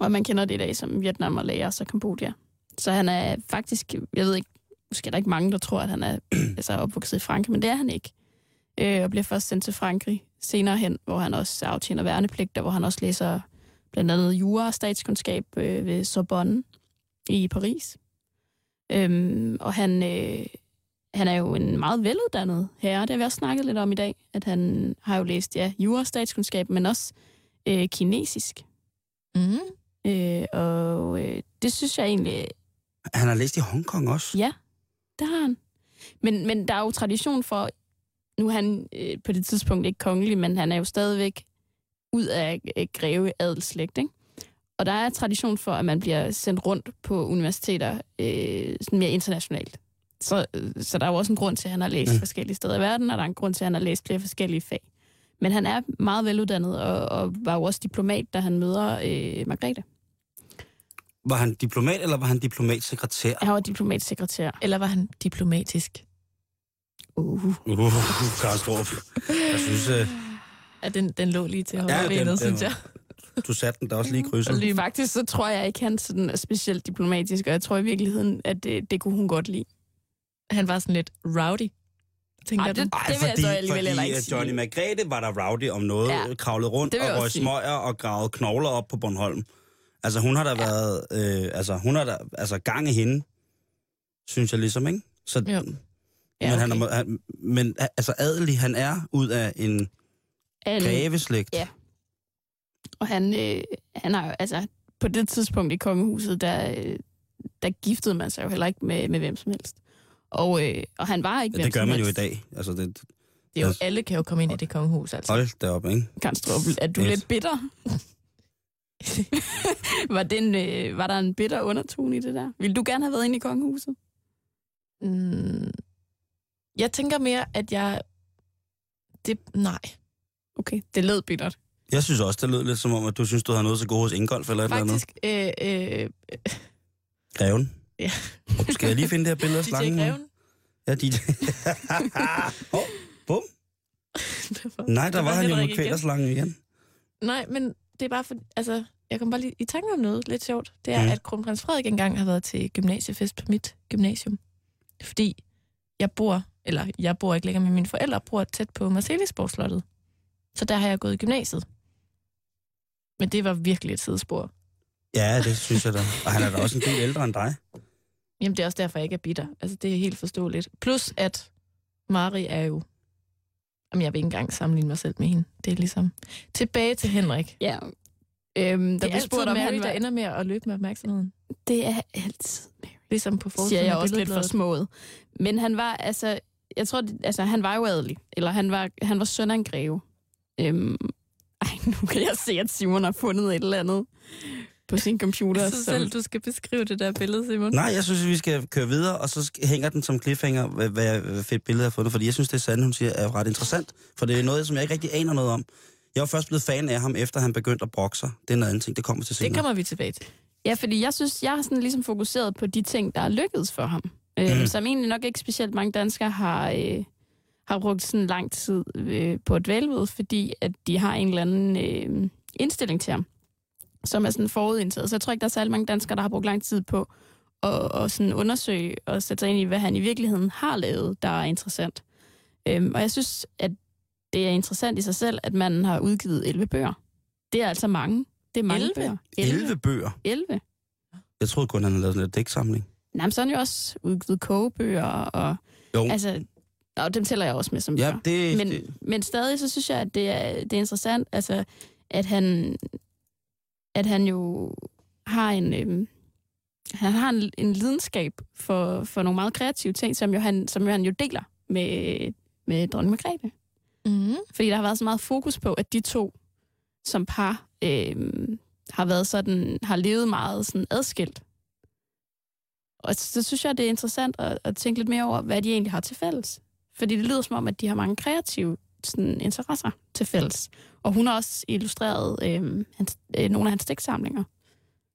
Og man kender det i dag som Vietnam og Laos og Kambodja. Så han er faktisk, jeg ved ikke, måske er der ikke mange, der tror, at han er altså, opvokset i Frankrig, men det er han ikke. Øh, og bliver først sendt til Frankrig senere hen, hvor han også aftjener værnepligt, og hvor han også læser blandt andet jura og statskundskab øh, ved Sorbonne i Paris. Øhm, og han, øh, han er jo en meget veluddannet herre, det har vi også snakket lidt om i dag, at han har jo læst ja, jura og statskundskab, men også øh, kinesisk. Mm. Øh, og øh, det synes jeg egentlig, Han har læst i Hongkong også. ja, det har han. Men, men der er jo tradition for, nu er han øh, på det tidspunkt ikke kongelig, men han er jo stadigvæk ud af øh, greve adelsslægt, ikke? Og der er tradition for, at man bliver sendt rundt på universiteter øh, sådan mere internationalt. Så, øh, så der er jo også en grund til, at han har læst mm. forskellige steder i verden, og der er en grund til, at han har læst flere forskellige fag. Men han er meget veluddannet, og, og var jo også diplomat, da han møder øh, Margrethe. Var han diplomat, eller var han diplomatsekretær? Han var diplomatsekretær. Eller var han diplomatisk? Uh. Uh, Karlstrup. Jeg synes, uh, Ja, den, den lå lige til Ja, højre den- benet, den synes jeg. du satte den der også lige i krydset. Lige faktisk, så tror jeg ikke, han sådan er specielt diplomatisk, og jeg tror i virkeligheden, at det, det kunne hun godt lide. Han var sådan lidt rowdy, tænker Ej, du? det- Ej, vil jeg fordi, så alligevel fordi ikke at Johnny sige. Margrethe var der rowdy om noget, Ja, ja, kravlede rundt det vil jeg og røg smøger og gravede knogler op på Bornholm. Altså hun har der ja. været, øh, altså hun har der, altså gang i hende, synes jeg ligesom, ikke? Så, Jo. Men, Ja, han okay. er, han, men altså adelig, han er ud af en An, greveslægt. Ja. Og han, øh, han har jo, altså, på det tidspunkt i kongehuset, der, øh, der giftede man sig jo heller ikke med, med hvem som helst. Og, øh, og han var ikke hvem Det gør som man jo i helst. dag. Altså, det, Det er jo, Altså- alle kan jo komme ind i det kongehus, altså. hold da op, ikke? Kanstrup, er du Yes. lidt bitter? var, den, øh, var der en bitter undertone i det der? Vil du gerne have været inde i kongehuset? Mm, jeg tænker mere, at jeg... Det, nej, Okay, det lød bittert. Jeg synes også, det lød lidt som om, at du synes, du havde noget til gode hos Ingolf eller et eller andet. faktisk... Øh, øh, Greven. Ja. Skal jeg lige finde det her billede af DJ slangen? Greven. Ja, DJ. oh, bum. Var- Nej, der det var han jo med kvælerslangen igen. Nej, men det er bare for... Altså, jeg kom bare lige i tanke om noget lidt sjovt. Det er, mm. at kronprins Frederik engang har været til gymnasiefest på mit gymnasium. Fordi jeg bor, eller jeg bor ikke længere, men mine forældre bor tæt på Marcelisborg-slottet. Så der har jeg gået i gymnasiet. Men det var virkelig et sidespor. Ja, det synes jeg da. Og han er da også en del ældre end dig. Jamen, det er også derfor, jeg ikke er bitter. Altså, det er helt forståeligt. Plus, at Mari er jo... Jamen, jeg vil ikke engang sammenligne mig selv med hende. Det er ligesom... Tilbage til Henrik. Ja. Øhm, Der der det er altid Mary, han der var... ender med at løbe med opmærksomheden. Det er altid Mary. Ligesom på forsiden siger jeg også lidt for smået. Men han var, altså, jeg tror, det- altså, han var jo adelig. Eller han var, han var søn af en greve. Øhm, ej, nu kan jeg se, at Simon har fundet et eller andet på sin computer. Jeg synes selv, du skal beskrive det der billede, Simon. Nej, jeg synes, vi skal køre videre, og så hænger den som cliffhanger, hvad, hvad hvad fedt billede jeg har fundet, fordi jeg synes, det Sande, hun siger, er ret interessant. For det er noget, som jeg ikke rigtig aner noget om. Jeg var først blevet fan af ham, efter han begyndte at brokke sig. Det er en anden ting, det kommer til senere. Det kommer vi tilbage til. Ja, fordi jeg synes, jeg har sådan ligesom fokuseret på de ting, der er lykkedes for ham. Øh, Mhm. Som egentlig nok ikke specielt mange danskere har, øh, har brugt sådan lang tid øh, på et vælved, fordi at de har en eller anden øh, indstilling til ham, som er sådan forudindtaget. Så jeg tror ikke, der er særlig mange danskere, der har brugt lang tid på at, at sådan undersøge og sætte sig ind i, hvad han i virkeligheden har lavet, der er interessant. Øhm, og jeg synes, at det er interessant i sig selv, at man har udgivet 11 bøger. Det er altså mange. Det er mange 11? bøger. 11 bøger. 11. Jeg troede kun, han havde lavet sådan en dæksamling. Nej, men så har han jo også udgivet kogebøger, og Jo. altså, og dem tæller jeg også med som Ja, det, Men, det, men stadig, så synes jeg, at det er, det er interessant, altså, at han, at han jo har en, øhm, han har en, en lidenskab for, for nogle meget kreative ting, som jo han, som jo, han jo deler med, med dronning Margrethe. Mm. Fordi der har været så meget fokus på, at de to som par øhm, har været sådan, har levet meget sådan adskilt. Og så synes jeg, det er interessant at, at tænke lidt mere over, hvad de egentlig har til fælles. Fordi det lyder som om, at de har mange kreative sådan, interesser til fælles. Og hun har også illustreret øh, hans, øh, nogle af hans stiksamlinger,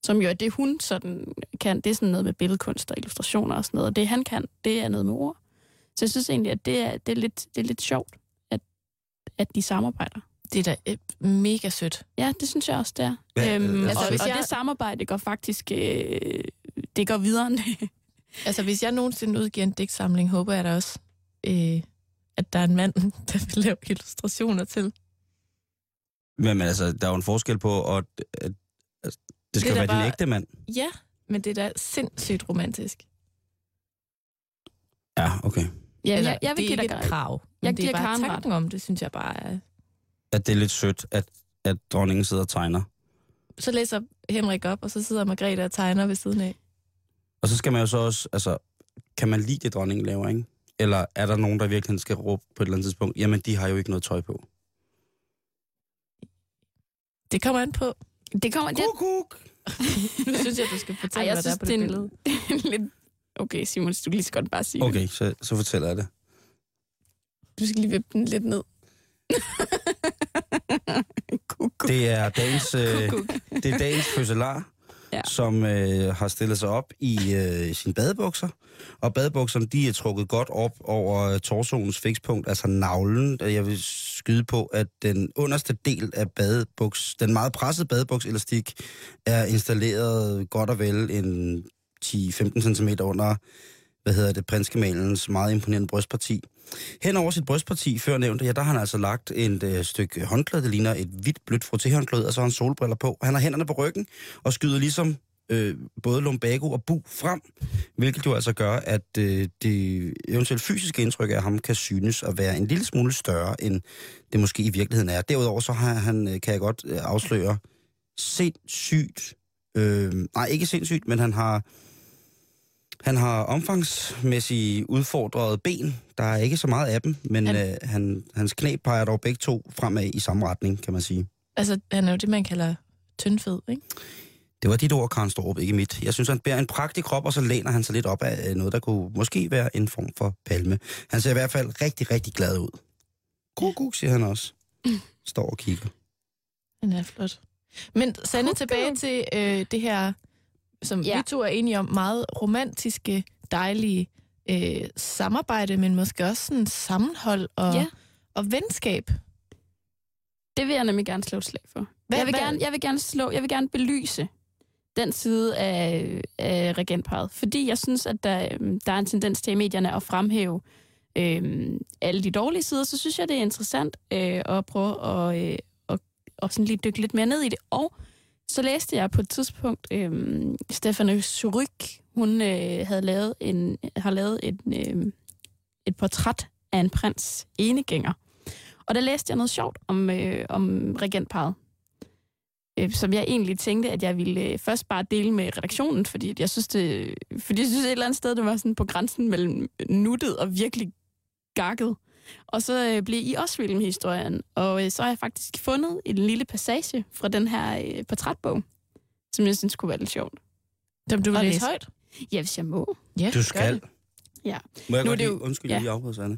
Som jo er det, hun sådan kan. Det er sådan noget med billedkunst og illustrationer og sådan noget. Og det, han kan, det er noget med ord. Så jeg synes egentlig, at det er, det er, lidt, det er lidt sjovt, at, at de samarbejder. Det er da øh, mega sødt. Ja, det synes jeg også, det er. Ja, øhm, øh, altså, altså, hvis og jeg- det samarbejde går faktisk øh, det går videre. Altså, hvis jeg nogensinde udgiver en digtsamling, håber jeg da også, øh, at der er en mand, der vil lave illustrationer til. men, men altså, der er jo en forskel på, at, at, at det skal Det være da din bare- ægte mand. Ja, men det er da sindssygt romantisk. Ja, okay. Ja, Eller, jeg, jeg vil det er give dig ikke et krav. Jeg er giver bare Karen tanken om det, synes jeg bare er... At det er lidt sødt, at, at dronningen sidder og tegner. Så læser Henrik op, og så sidder Margrethe og tegner ved siden af. Og så skal man jo så også, altså, kan man lide det, dronningen laver, ikke? Eller er der nogen, der virkelig skal råbe på et eller andet tidspunkt, jamen, de har jo ikke noget tøj på. Det kommer an på. Det kommer... Det, Kuk. Nu synes jeg, du skal fortælle, Ej, jeg hvad der er synes, på det det en- billede. lidt... Okay, Simon, du kan lige så godt bare sige det. Okay, så, så fortæller jeg det. Du skal lige vippe den lidt ned. Det er dagens, øh, det er dagens fødselar, Ja. som øh, har stillet sig op i øh, sine badebukser. Og badebukserne, de er trukket godt op over øh, torsonens fikspunkt, altså navlen. Og Jeg vil skyde på, at den underste del af badebuks, den meget pressede badebukselastik, er installeret godt og vel en 10-15 cm under, hvad hedder det, prinskemalens meget imponerende brystparti. Hen over sit brystparti, før nævnte, ja, der har han altså lagt et øh, stykke håndklæde, der ligner et hvidt blødt frotéhåndklæde, og så har han solbriller på. Han har hænderne på ryggen og skyder ligesom øh, både lumbago og bu frem, hvilket jo altså gør, at øh, det eventuelt fysiske indtryk af ham kan synes at være en lille smule større, end det måske i virkeligheden er. Derudover så har han, øh, kan jeg godt øh, afsløre, sindssygt, øh, nej ikke sindssygt, men han har, han har omfangsmæssigt udfordrede ben. Der er ikke så meget af dem, men Han- øh, han, hans knæ peger dog begge to fremad i samme retning, kan man sige. Altså, han er jo det, man kalder tyndfed, ikke? Det var dit ord, Karen Storup, ikke mit. Jeg synes, han bærer en prægtig krop, og så læner han sig lidt op af øh, noget, der kunne måske være en form for palme. Han ser i hvert fald rigtig, rigtig glad ud. God, god, siger han også. Står og kigger. Han er flot. Men Sande, tilbage til øh, det her, som ja. Vi to er enige om, meget romantiske, dejlige øh, samarbejde, men måske også sådan sammenhold og, Ja. og venskab. Det vil jeg nemlig gerne slå et slag for. Hvad- jeg, vil hvad- gerne, jeg vil gerne slå, jeg vil gerne belyse den side af, af regentparet, fordi jeg synes, at der, øhm, der er en tendens til i medierne at fremhæve øhm, alle de dårlige sider, så synes jeg, det er interessant øh, at prøve at, øh, at, at sådan lige dykke lidt mere ned i det. Og så læste jeg på et tidspunkt, øhm, Stefanie Suryk, hun øh, havde lavet en, har lavet et, øh, et portræt af en prins enegænger. Og der læste jeg noget sjovt om, øh, om regentparet, øh, som jeg egentlig tænkte, at jeg ville øh, først bare dele med redaktionen, fordi at jeg synes, det, fordi jeg synes et eller andet sted, det var sådan på grænsen mellem nuttet og virkelig gakket. Og så øh, blev I også vild med historien, og øh, så har jeg faktisk fundet en lille passage fra den her øh, portrætbog, som jeg synes kunne være lidt sjovt. Som du vil Og læse højt? Ja, hvis jeg må. Ja, Du skal. Ja. Må jeg Nu er det lige, jo- undskyld, ja. ja. lige afbryde, Sanne.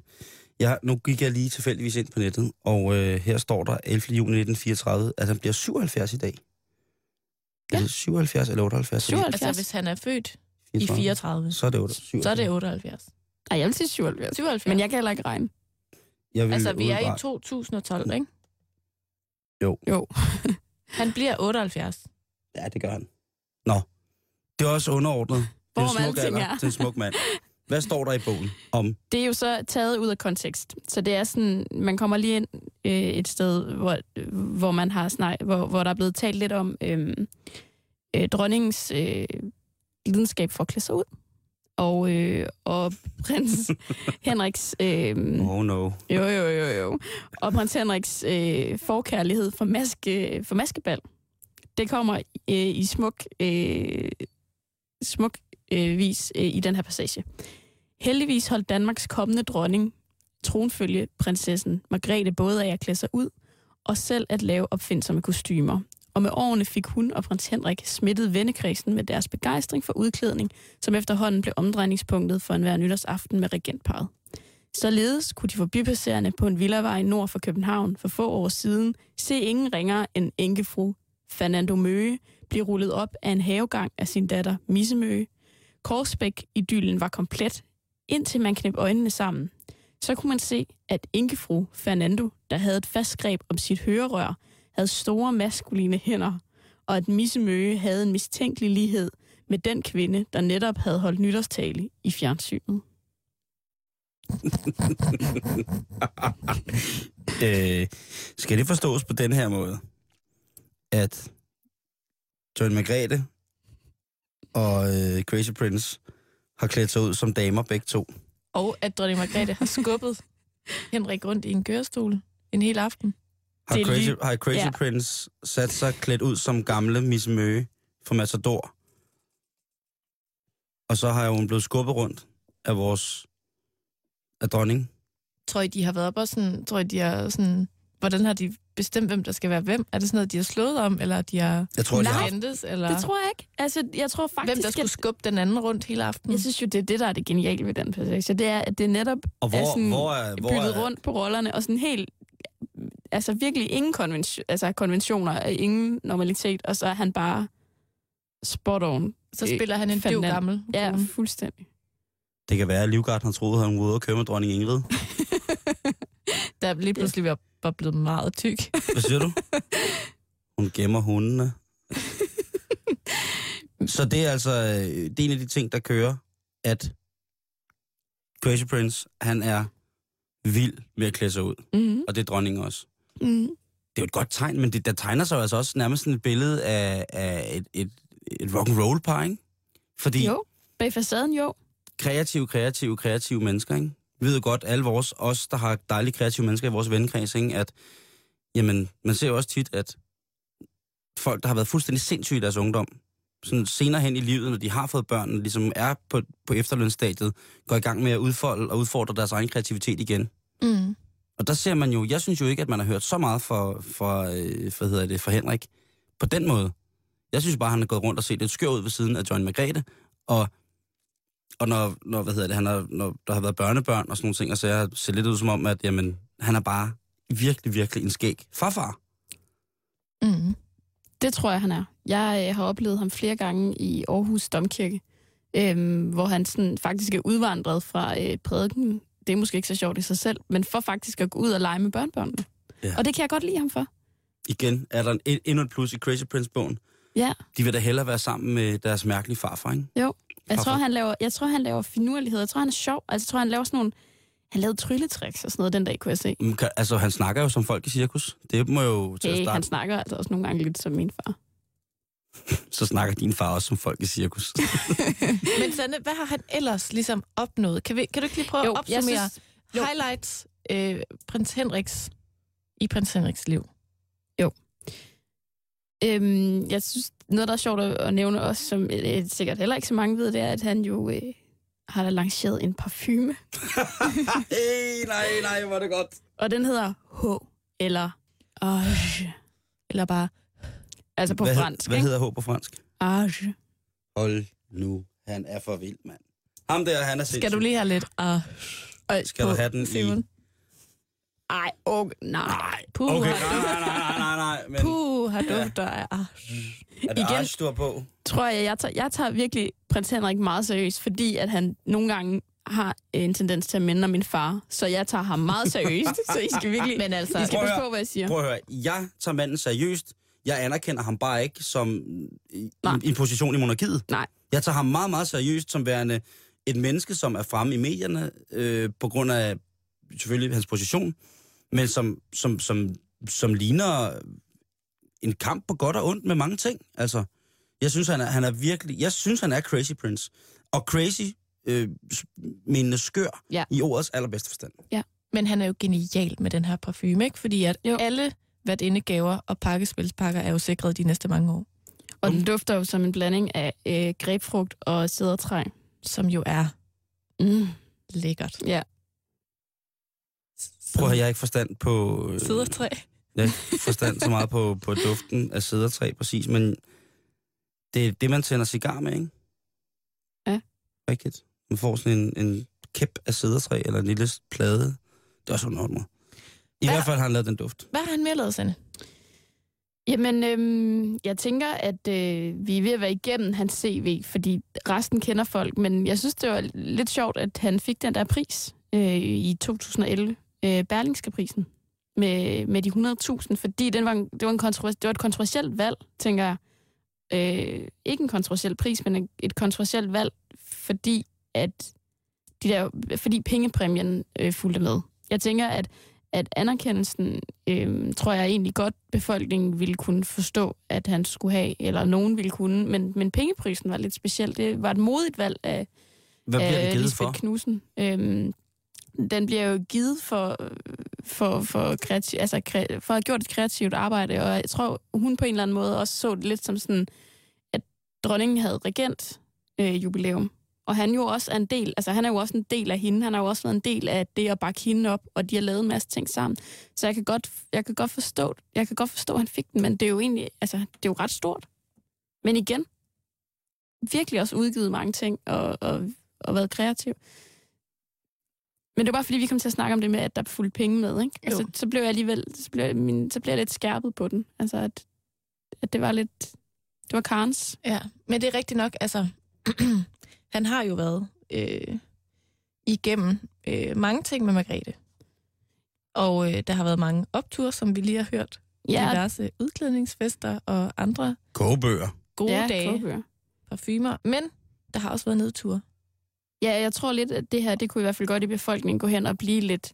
Jeg, nu gik jeg lige tilfældigvis ind på nettet, og øh, her står der 11. juni 1934, at han bliver 77 i dag. Ja. Ja. Altså 77 eller 78? 77. Altså, hvis han er født i 34, 34, Så er det 78. så er det 78. Nej, jeg vil sige 77. 77. Men jeg kan heller ikke regne. Jeg vil Altså, vi er i umiddelbart- 2012, ikke? Jo. Jo. Han bliver 78. Ja, det gør han. Nå, det er også underordnet. Det er en smuk alder er. til en smuk mand. Hvad står der i bogen om? Det er jo så taget ud af kontekst. Så det er sådan, man kommer lige ind øh, et sted, hvor, hvor man har snak, hvor, hvor der er blevet talt lidt om øh, øh, dronningens øh, lidenskab for at klæde sig ud. Og, øh, og prins Henriks... Øh, Oh no. jo, jo, jo, jo. Og prins Henriks øh, forkærlighed for, maske, for maskebal. Det kommer øh, i smuk, øh, smuk øh, vis øh, i den her passage. Heldigvis holdt Danmarks kommende dronning, tronfølge prinsessen Margrethe, både af at klæde sig ud og selv at lave opfindsomme kostymer. Og med årene fik hun og prins Henrik smittet vennekredsen med deres begejstring for udklædning, som efterhånden blev omdrejningspunktet for enhver nytårsaften med regentparet. Således kunne de forbipasserende på en villavej nord for København for få år siden se ingen ringere end enkefru Fernando Møge blive rullet op af en havegang af sin datter Misse Møge. Korsbæk-idyllen var komplet, indtil man knep øjnene sammen. Så kunne man se, at enkefru Fernando, der havde et fast greb om sit hørerør, havde store maskuline hænder, og at Misse Møge havde en mistænkelig lighed med den kvinde, der netop havde holdt nytårstale i fjernsynet. øh, skal det forstås på den her måde, at John Margrethe og øh, Crazy Prince har klædt sig ud som damer begge to? Og at dronning Margrethe har skubbet Henrik rundt i en kørestol en hel aften. Har Det er Crazy, lige- har Crazy ja. Prince sat sig klædt ud som gamle Miss Møge fra Matador? Og så har hun blevet skubbet rundt af vores af dronning. Tror I, de har været op og sådan... Tror I, de har sådan... Hvordan har de bestemt, hvem der skal være hvem? Er det sådan noget, de har slået om, eller de har Jeg tror, de har eller Det tror jeg ikke. Altså, jeg tror faktisk, hvem der skulle at- skubbe den anden rundt hele aftenen? Jeg synes jo, det er det, der er det geniale ved den passage. Det er, at det netop og hvor, er sådan hvor er, hvor byttet er, rundt på rollerne, og sådan helt... Altså virkelig ingen konvention, altså konventioner, ingen normalitet, og så er han bare spot on. så spiller han en er- gammel. Ja, kone. fuldstændig. Det kan være, at Livgard har troet, at han var ude og køre med dronning Ingrid. Der lige pludselig var, var blevet meget tyk. Hvad siger du? Hun gemmer hundene. Så det er altså øh, det er en af de ting, der kører, at Crazy Prince, han er vild med at klæde sig ud. Mm-hmm. Og det er dronningen også. Mm-hmm. Det er jo et godt tegn, men det, der tegner sig jo altså også nærmest sådan et billede af, af et, et, et rock'n'roll par, ikke? Fordi Jo, bag facaden jo. kreative, kreative, kreative mennesker, ikke? Vi ved godt, alle vores, os, der har dejlige kreative mennesker i vores vennekreds, ikke? at jamen, man ser jo også tit, at folk, der har været fuldstændig sindssyge i deres ungdom, sådan senere hen i livet, når de har fået børn, ligesom er på, på efterlønsstadiet, går i gang med at udfolde og udfordre deres egen kreativitet igen. Mm. Og der ser man jo, jeg synes jo ikke, at man har hørt så meget for, for, hvad hedder det, for Henrik på den måde. Jeg synes bare, han har gået rundt og set lidt skør ud ved siden af John Margrethe, og, og når, når, hvad hedder det, han har, når der har været børnebørn og sådan nogle ting, og så jeg ser lidt ud som om, at jamen, han er bare virkelig, virkelig en skæg farfar. Mm. Det tror jeg, han er. Jeg øh, har oplevet ham flere gange i Aarhus Domkirke, øhm, hvor han sådan, faktisk er udvandret fra øh, prædiken. Det er måske ikke så sjovt i sig selv, men for faktisk at gå ud og lege med børnebørnene. Ja. Og det kan jeg godt lide ham for. Igen er der en, endnu et plus i Crazy Prince-bogen. Ja, De vil da hellere være sammen med deres mærkelige farfar, ikke? jo. Jeg Farfar. tror, han laver, jeg tror, han laver finurlighed. Jeg tror, han er sjov. Altså, jeg tror, han laver sådan nogle... Han lavede trylletricks og sådan noget den dag, kunne jeg se. Kan- Altså, han snakker jo som folk i cirkus. Det må jo til at Hey, starte. han snakker altså også nogle gange lidt som min far. Så snakker din far også som folk i cirkus. Men Sanne, hvad har han ellers ligesom opnået? Kan, vi, kan du ikke lige prøve Jo, at opsummere synes, jo. highlights øh, prins Henriks, i prins Henriks liv? Øhm, jeg synes, noget, der er sjovt at, at nævne også, som øh, sikkert heller ikke så mange ved, det er, at han jo øh, har lanceret en parfume. hey, nej, nej, hvor er det godt. Og den hedder H, eller Age. Eller bare, Altså på hvad, fransk, Hvad ikke? hedder H på fransk? Age. Hold nu, han er for vild, mand. Ham der, han er skal du lige have lidt ah, Og Skal du have den i... Simon? Ej, okay, nej. Puh, Okay, nej, nej, nej, nej, nej, men puh, har dufter af ah. er det igen. Du har på? Tror jeg, jeg tager, jeg tager virkelig prins Henrik meget seriøst, fordi at han nogle gange har en tendens til at minde om min far. Så jeg tager ham meget seriøst. så I skal virkelig... Men altså, I skal Prøv at passe høre. på, hvad jeg siger. Prøv at høre, jeg tager manden seriøst. Jeg anerkender ham bare ikke som i en position i monarkiet. Nej. Jeg tager ham meget, meget seriøst som værende et menneske, som er fremme i medierne øh, på grund af selvfølgelig hans position, men som, som, som, som ligner en kamp på godt og ondt med mange ting. Altså, jeg synes, han er, han er virkelig... Jeg synes, han er Crazy Prince. Og Crazy, øh, menende skør, Ja. i ordets allerbedste forstand. Men han er jo genial med den her parfume, ikke? Fordi at Jo. alle indegaver og pakkespilspakker er jo sikret de næste mange år. Og den dufter jo som en blanding af øh, grebfrugt og sædertræ. Som jo er Mm. lækkert. Ja. Prøv at jeg ikke forstand på... Øh, Sædertræ. Jeg forstand så meget på, på duften af sædertræ, præcis, men det er det, man tænder cigar med, ikke? Ja. Rigtigt. Man får sådan en, en kæp af sædertræ, eller en lille plade. Det er også noget mig. I Hvad- hvert fald har han lavet den duft. Hvad har han mere lavet, Sanne? Jamen, øhm, jeg tænker, at øh, vi er ved at være igennem hans CV, fordi resten kender folk, men jeg synes, det var lidt sjovt, at han fik den der pris øh, i 2011, øh, Berlingske-prisen, med, med de 100.000, fordi den var en, det, var en kontrovers, det var et kontroversielt valg, tænker jeg. Øh, ikke en kontroversiel pris, men et, kontroversielt valg, fordi at de der, fordi pengepræmien øh, fulgte med. Jeg tænker, at at anerkendelsen, øh, tror jeg egentlig godt, befolkningen ville kunne forstå, at han skulle have, eller nogen ville kunne, men, men pengeprisen var lidt speciel. Det var et modigt valg af, Hvad bliver af givet Lisbeth for? Knudsen. Øhm, den bliver jo givet for, for, for, kreativ, altså, kre, for at have gjort et kreativt arbejde, og jeg tror, hun på en eller anden måde også så det lidt som sådan, at dronningen havde regent øh, jubilæum. Og han jo også er en del, altså han er jo også en del af hende, han har jo også været en del af det at bakke hende op, og de har lavet en masse ting sammen. Så jeg kan godt, jeg kan godt forstå, jeg kan godt forstå, at han fik den, men det er jo egentlig, altså det er jo ret stort. Men igen, virkelig også udgivet mange ting, og, og, og været kreativ. Men det var bare fordi, vi kom til at snakke om det med, at der er fuldt penge med, ikke? Jo. Altså, så blev jeg alligevel, så blev jeg, min, så blev jeg lidt skærpet på den. Altså, at, at det var lidt, det var Karens. Ja, men det er rigtigt nok, altså, han har jo været øh, igennem øh, mange ting med Margrethe. Og øh, der har været mange opture, som vi lige har hørt. Ja. Diverse udklædningsfester og andre Kogebøger. gode ja, dage, kogebøger. parfumer. Men der har også været nedture. Ja, jeg tror lidt, at det her, det kunne i hvert fald godt i befolkningen gå hen og blive lidt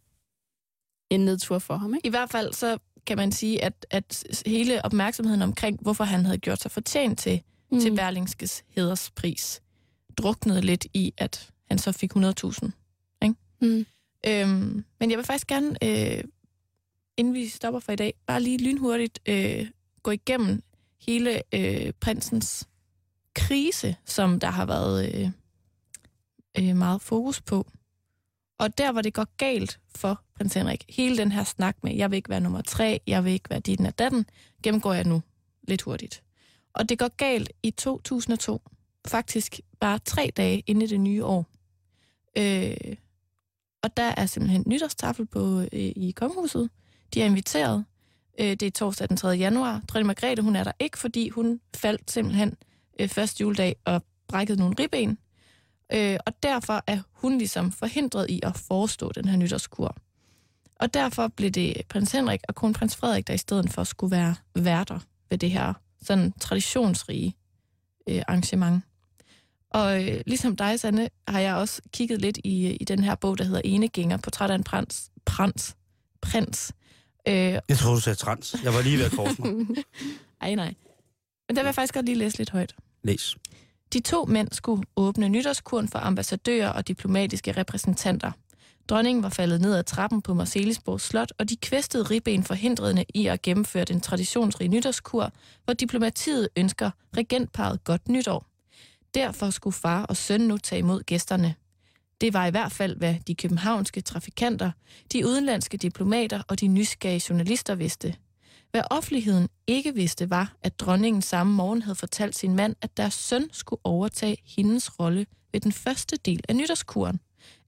en nedtur for ham, ikke? I hvert fald så kan man sige, at, at hele opmærksomheden omkring, hvorfor han havde gjort sig fortjent til mm. til Berlingskes hæderspris druknede lidt i, at han så fik 100.000. Ikke? Mm. Øhm, men jeg vil faktisk gerne, øh, inden vi stopper for i dag, bare lige lynhurtigt øh, gå igennem hele øh, prinsens krise, som der har været øh, øh, meget fokus på. Og der, hvor det går galt for prins Henrik, hele den her snak med, jeg vil ikke være nummer tre, jeg vil ikke være dit og datten, gennemgår jeg nu lidt hurtigt. Og det går galt i 2002, faktisk bare tre dage inde i det nye år. Øh, og der er simpelthen nytårstafel på, øh, i kongehuset. De er inviteret. Øh, det er torsdag den 3. januar. Dronning Margrethe, hun er der ikke, fordi hun faldt simpelthen øh, første juledag og brækkede nogle ribben. Øh, og derfor er hun ligesom forhindret i at forestå den her nytårskur. Og derfor blev det prins Henrik og kronprins Frederik, der i stedet for skulle være værter ved det her sådan traditionsrige øh, arrangement. Og øh, ligesom dig, Sanne, har jeg også kigget lidt i, i den her bog, der hedder Enegænger, portræt af en prins. prins, prins. Øh, Jeg tror du sagde trans. Jeg var lige ved at korse mig. ej, nej. Men der vil jeg faktisk godt lige læse lidt højt. Læs. De to mænd skulle åbne nytårskuren for ambassadører og diplomatiske repræsentanter. Dronningen var faldet ned ad trappen på Marcelisborg Slot, og de kvæstede ribben forhindrede i at gennemføre den traditionsrige nytårskur, hvor diplomatiet ønsker regentparet godt nytår. Derfor skulle far og søn nu tage imod gæsterne. Det var i hvert fald, hvad de københavnske trafikanter, de udenlandske diplomater og de nysgerrige journalister vidste. Hvad offentligheden ikke vidste var, at dronningen samme morgen havde fortalt sin mand, at deres søn skulle overtage hendes rolle ved den første del af nytårskuren,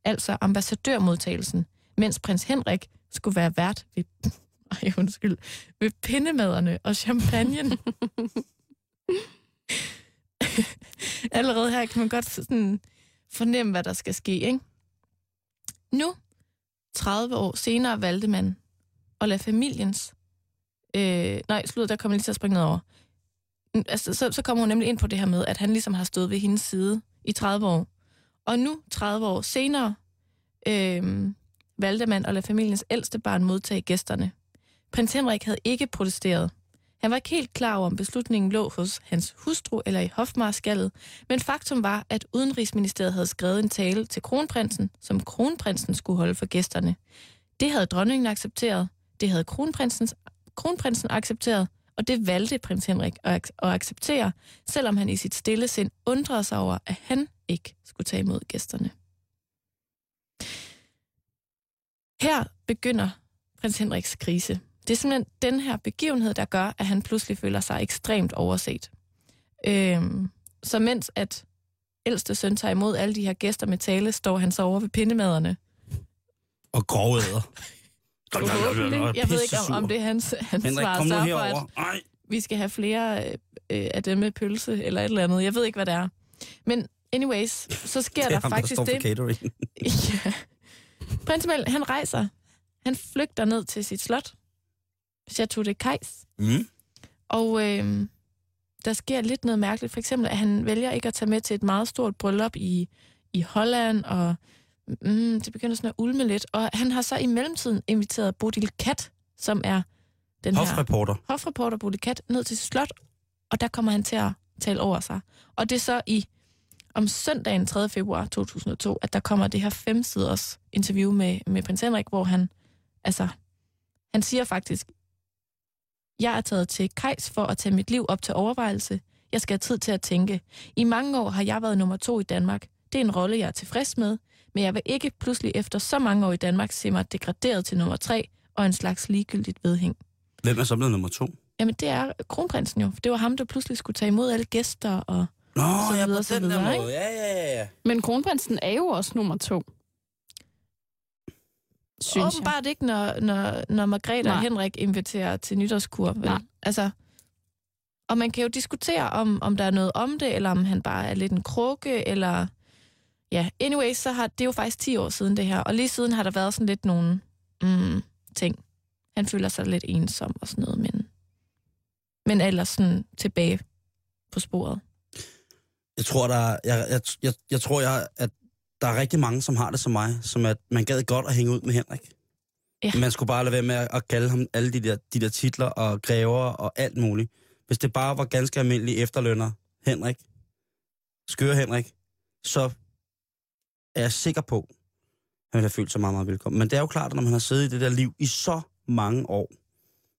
altså ambassadørmodtagelsen, mens prins Henrik skulle være vært ved, ej, undskyld, ved pindemaderne og champagnen. Allerede her kan man godt sådan fornemme, hvad der skal ske, ikke? Nu, 30 år senere, valgte man at lade familiens... Øh, nej, slut, der kommer lige til at springe ned over. Altså, så, så kommer hun nemlig ind på det her med, at han ligesom har stået ved hendes side i 30 år. Og nu, 30 år senere, øh, valgte man at lade familiens ældste barn modtage gæsterne. Prins Henrik havde ikke protesteret. Han var ikke helt klar over, om beslutningen lå hos hans hustru eller i hofmarskallet, men faktum var, at Udenrigsministeriet havde skrevet en tale til kronprinsen, som kronprinsen skulle holde for gæsterne. Det havde dronningen accepteret, det havde kronprinsens kronprinsen accepteret, og det valgte prins Henrik at, ac- at acceptere, selvom han i sit stille sind undrede sig over, at han ikke skulle tage imod gæsterne. Her begynder prins Henriks krise. Det er simpelthen den her begivenhed, der gør, at han pludselig føler sig ekstremt overset. Øhm, så mens at ældste søn tager imod alle de her gæster med tale, står han så over ved pindemaderne. Og grove æder. Forhåbentlig. Jeg ved ikke, om, om det er hans, hans Henrik, svar kom nu herover. Ej. vi skal have flere øh, af dem med pølse eller et eller andet. Jeg ved ikke, hvad det er. Men anyways, så sker Det er der ham, der faktisk for det. Ja. Prins Emil, han rejser. Han flygter ned til sit slot. Chateau de Cais. Mm. Og øh, der sker lidt noget mærkeligt. For eksempel, at han vælger ikke at tage med til et meget stort bryllup i, i Holland, og mm, det begynder sådan at ulme lidt. Og han har så i mellemtiden inviteret Bodil Kat, som er den her Hofreporter. hofreporter Bodil Kat, ned til slot, og der kommer han til at tale over sig. Og det er så i om søndagen 3. februar 2002, at der kommer det her femsiders interview med, med prins Henrik, hvor han, altså, han siger faktisk, jeg er taget til Kajs for at tage mit liv op til overvejelse. Jeg skal have tid til at tænke. I mange år har jeg været nummer to i Danmark. Det er en rolle, jeg er tilfreds med, men jeg vil ikke pludselig efter så mange år i Danmark se mig degraderet til nummer tre og en slags ligegyldigt vedhæng. Hvem er så blevet nummer to? Jamen, det er kronprinsen jo. Det var ham, der pludselig skulle tage imod alle gæster. Og... Nå, så ja, videre, på så den der videre, måde. Ja, ja, ja. Men kronprinsen er jo også nummer to. Synes jeg. Åbenbart ikke, når, når, når Margrethe Nej. og Henrik inviterer til nytårskur. Vel? Nej. Altså, og man kan jo diskutere, om, om der er noget om det, eller om han bare er lidt en krukke, eller... Ja, anyways, så har det er jo faktisk 10 år siden det her, og lige siden har der været sådan lidt nogle mm, ting. Han føler sig lidt ensom og sådan noget, men, men ellers sådan tilbage på sporet. Jeg tror, der er, jeg, jeg, jeg, jeg tror, jeg, at der er rigtig mange, som har det som mig, som at man gad godt at hænge ud med Henrik. Ja. Man skulle bare lade være med at- at kalde ham alle de der, de der titler og grever og alt muligt. Hvis det bare var ganske almindelige efterlønner Henrik, skøre Henrik, så er jeg sikker på, at han ville have følt sig meget, meget velkommen. Men det er jo klart, at når man har siddet i det der liv i så mange år,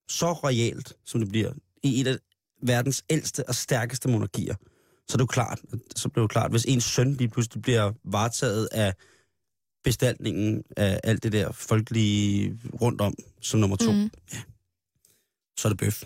så royalt, som det bliver, i et af verdens ældste og stærkeste monarkier, så er det jo klart, så bliver det jo klart, hvis ens søn lige pludselig bliver varetaget af bestaltningen af alt det der folkelige rundt om som nummer to, Mhm. så er det bøf.